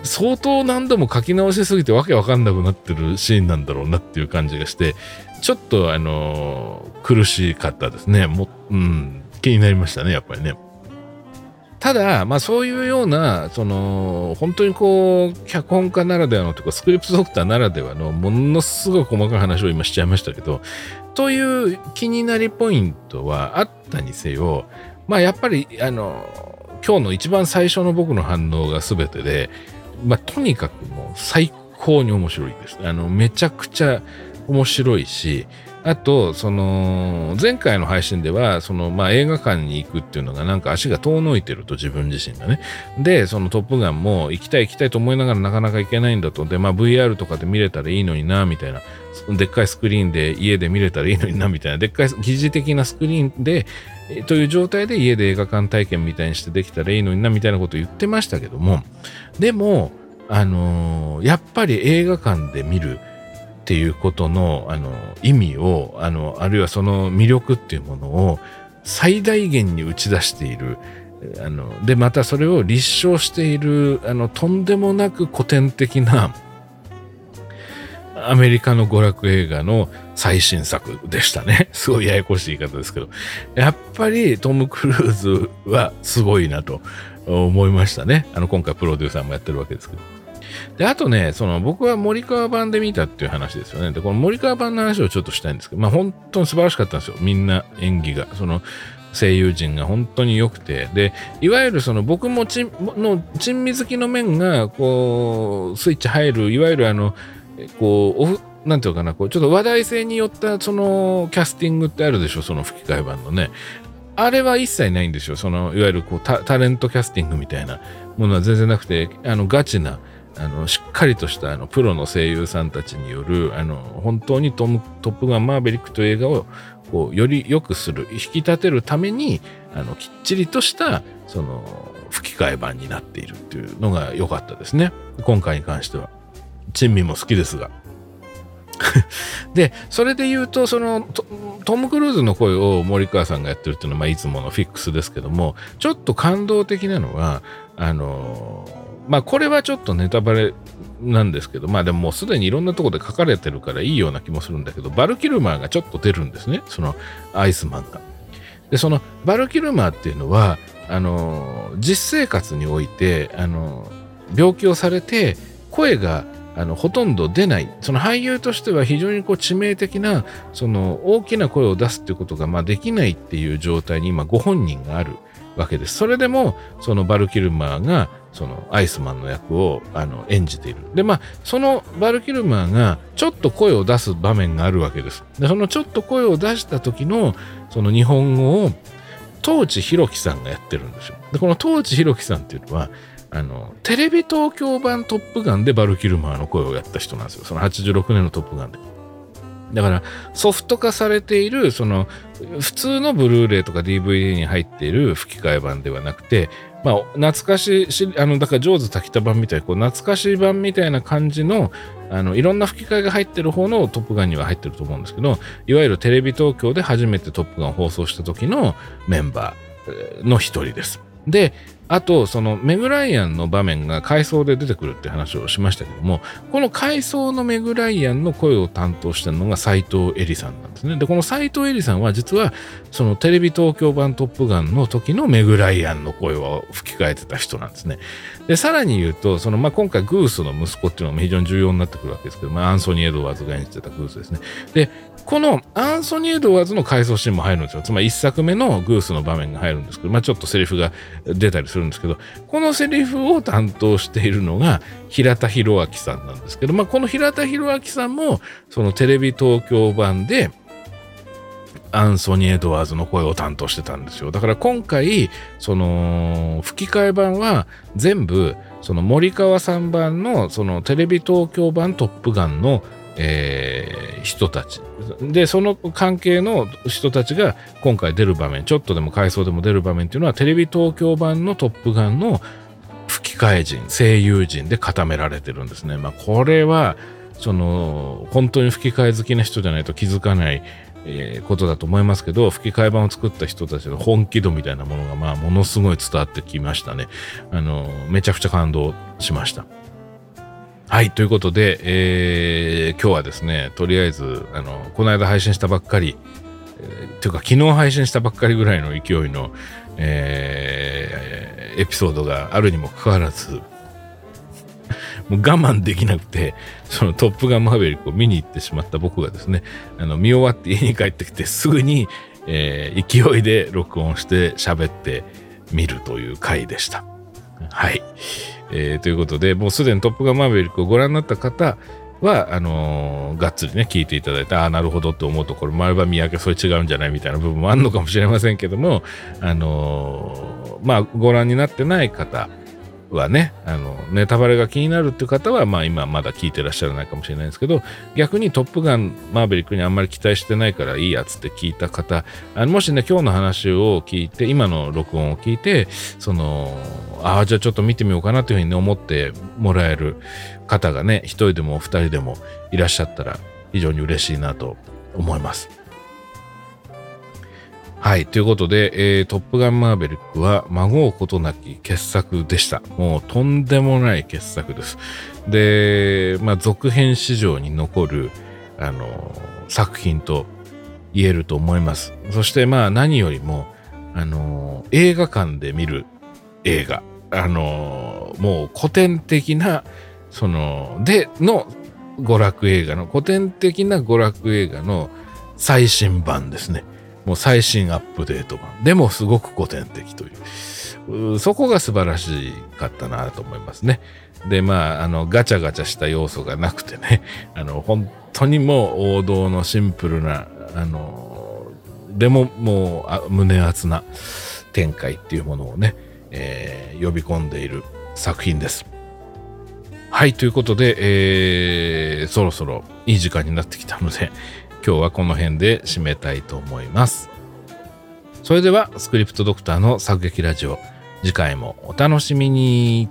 相当何度も書き直しすぎてわけわかんなくなってるシーンなんだろうなっていう感じがして、ちょっと、あの、苦しかったですね。も、うん、気になりましたね、やっぱりね。ただ、まあそういうような、その、本当にこう、脚本家ならではのとか、スクリプトドクターならではの、ものすごい細かい話を今しちゃいましたけど、という気になりポイントはあったにせよ、まあやっぱり、あの、今日の一番最初の僕の反応が全てで、まあとにかくもう最高に面白いです。あの、めちゃくちゃ面白いし、あと、その、前回の配信では、その、まあ、映画館に行くっていうのがなんか足が遠のいてると自分自身がね。で、そのトップガンも行きたい行きたいと思いながらなかなか行けないんだと。で、まあ、VR とかで見れたらいいのにな、みたいな。でっかいスクリーンで家で見れたらいいのにな、みたいな。でっかい疑似的なスクリーンで、という状態で家で映画館体験みたいにしてできたらいいのにな、みたいなことを言ってましたけども、でも、あのー、やっぱり映画館で見る、っていうことのあの意味をあのあるいはその魅力っていうものを最大限に打ち出しているあのでまたそれを立証しているあのとんでもなく古典的なアメリカの娯楽映画の最新作でしたね。(laughs) すごいややこしい言い方ですけど。やっぱりトム・クルーズはすごいなと思いましたね。あの今回プロデューサーもやってるわけですけど。で、あとね、その僕は森川版で見たっていう話ですよね。で、この森川版の話をちょっとしたいんですけど、まあ本当に素晴らしかったんですよ。みんな演技が。その声優陣が本当に良くて。で、いわゆるその僕もちの珍味好きの面が、こう、スイッチ入る、いわゆるあの、こう、オフ、なんていうかな、こう、ちょっと話題性によったそのキャスティングってあるでしょ、その吹き替え版のね。あれは一切ないんですよ。その、いわゆるこうタ、タレントキャスティングみたいなものは全然なくて、あの、ガチな、あのしっかりとしたあのプロの声優さんたちによるあの本当にトムトップガンマーヴェリックという映画をこうより良くする引き立てるためにあのきっちりとしたその吹き替え版になっているっていうのが良かったですね。今回に関しては。珍味も好きですが。(laughs) でそれで言うとそのトム・クルーズの声を森川さんがやってるっていうのは、まあ、いつものフィックスですけどもちょっと感動的なのはあのまあこれはちょっとネタバレなんですけど、まあでももうすでにいろんなとこで書かれてるからいいような気もするんだけど、バルキルマーがちょっと出るんですね。そのアイスマンが。で、そのバルキルマーっていうのは、あの、実生活において、あの、病気をされて、声があのほとんど出ないその俳優としては非常にこう致命的なその大きな声を出すっていうことがまあできないっていう状態に今ご本人があるわけです。それでもそのバルキルマーがそのアイスマンの役をあの演じている。で、まあ、そのバルキルマーがちょっと声を出す場面があるわけです。で、そのちょっと声を出した時のその日本語を東地弘樹さんがやってるんですよ。で、この東地弘樹さんっていうのは、あの、テレビ東京版トップガンでバルキルマーの声をやった人なんですよ。その86年のトップガンで。だからソフト化されているその普通のブルーレイとか DVD に入っている吹き替え版ではなくてまあ懐かしいあのだから上手炊きた版みたいこう懐かしい版みたいな感じのあのいろんな吹き替えが入ってる方のトップガンには入ってると思うんですけどいわゆるテレビ東京で初めてトップガンを放送した時のメンバーの一人です。であと、そのメグライアンの場面が回想で出てくるって話をしましたけども、この回想のメグライアンの声を担当してるのが斎藤恵里さんなんですね。で、この斎藤恵里さんは実は、そのテレビ東京版トップガンの時のメグライアンの声を吹き替えてた人なんですね。で、さらに言うと、その、まあ、今回グースの息子っていうのも非常に重要になってくるわけですけど、まあ、アンソニー・エドワーズが演じてたグースですね。で、このアンソニー・エドワーズの回想シーンも入るんですよ。つまり一作目のグースの場面が入るんですけど、まあちょっとセリフが出たりするんですけど、このセリフを担当しているのが平田博明さんなんですけど、まあこの平田博明さんも、そのテレビ東京版で、アンソニー・エドワーズの声を担当してたんですよ。だから今回、その、吹き替え版は全部、その森川さん版の、そのテレビ東京版トップガンのえー、人たち。で、その関係の人たちが今回出る場面、ちょっとでも回想でも出る場面っていうのは、テレビ東京版のトップガンの吹き替え陣、声優陣で固められてるんですね。まあ、これは、その、本当に吹き替え好きな人じゃないと気づかない、えー、ことだと思いますけど、吹き替え版を作った人たちの本気度みたいなものが、まあ、ものすごい伝わってきましたね。あの、めちゃくちゃ感動しました。はい、ということで、えー、今日はですね、とりあえず、あの、この間配信したばっかり、えー、というか昨日配信したばっかりぐらいの勢いの、えー、エピソードがあるにもかかわらず、もう我慢できなくて、そのトップガンマーヴェリックを見に行ってしまった僕がですね、あの、見終わって家に帰ってきてすぐに、えー、勢いで録音して喋ってみるという回でした。はい。えー、ということで、もうすでにトップガンマーヴェリックをご覧になった方は、あのー、がっつりね、聞いていただいて、ああ、なるほどって思うところもあれば、三宅それ違うんじゃないみたいな部分もあるのかもしれませんけども、あのー、まあ、ご覧になってない方、はね、あの、ネタバレが気になるっていう方は、まあ今まだ聞いてらっしゃらないかもしれないんですけど、逆にトップガンマーベリックにあんまり期待してないからいいやつって聞いた方、あのもしね、今日の話を聞いて、今の録音を聞いて、その、ああ、じゃあちょっと見てみようかなというふうに思ってもらえる方がね、一人でも二人でもいらっしゃったら非常に嬉しいなと思います。はい。ということで、えー、トップガンマーベリックは孫うことなき傑作でした。もうとんでもない傑作です。で、まあ、続編史上に残る、あの、作品と言えると思います。そしてまあ何よりも、あの、映画館で見る映画。あの、もう古典的な、その、での娯楽映画の、古典的な娯楽映画の最新版ですね。もう最新アップデート版。でもすごく古典的という。そこが素晴らしかったなと思いますね。で、まあ、あの、ガチャガチャした要素がなくてね、(laughs) あの、本当にもう王道のシンプルな、あの、でももう胸熱な展開っていうものをね、えー、呼び込んでいる作品です。はい、ということで、えー、そろそろいい時間になってきたので、今日はこの辺で締めたいと思います。それでは、スクリプトドクターの作劇ラジオ、次回もお楽しみに。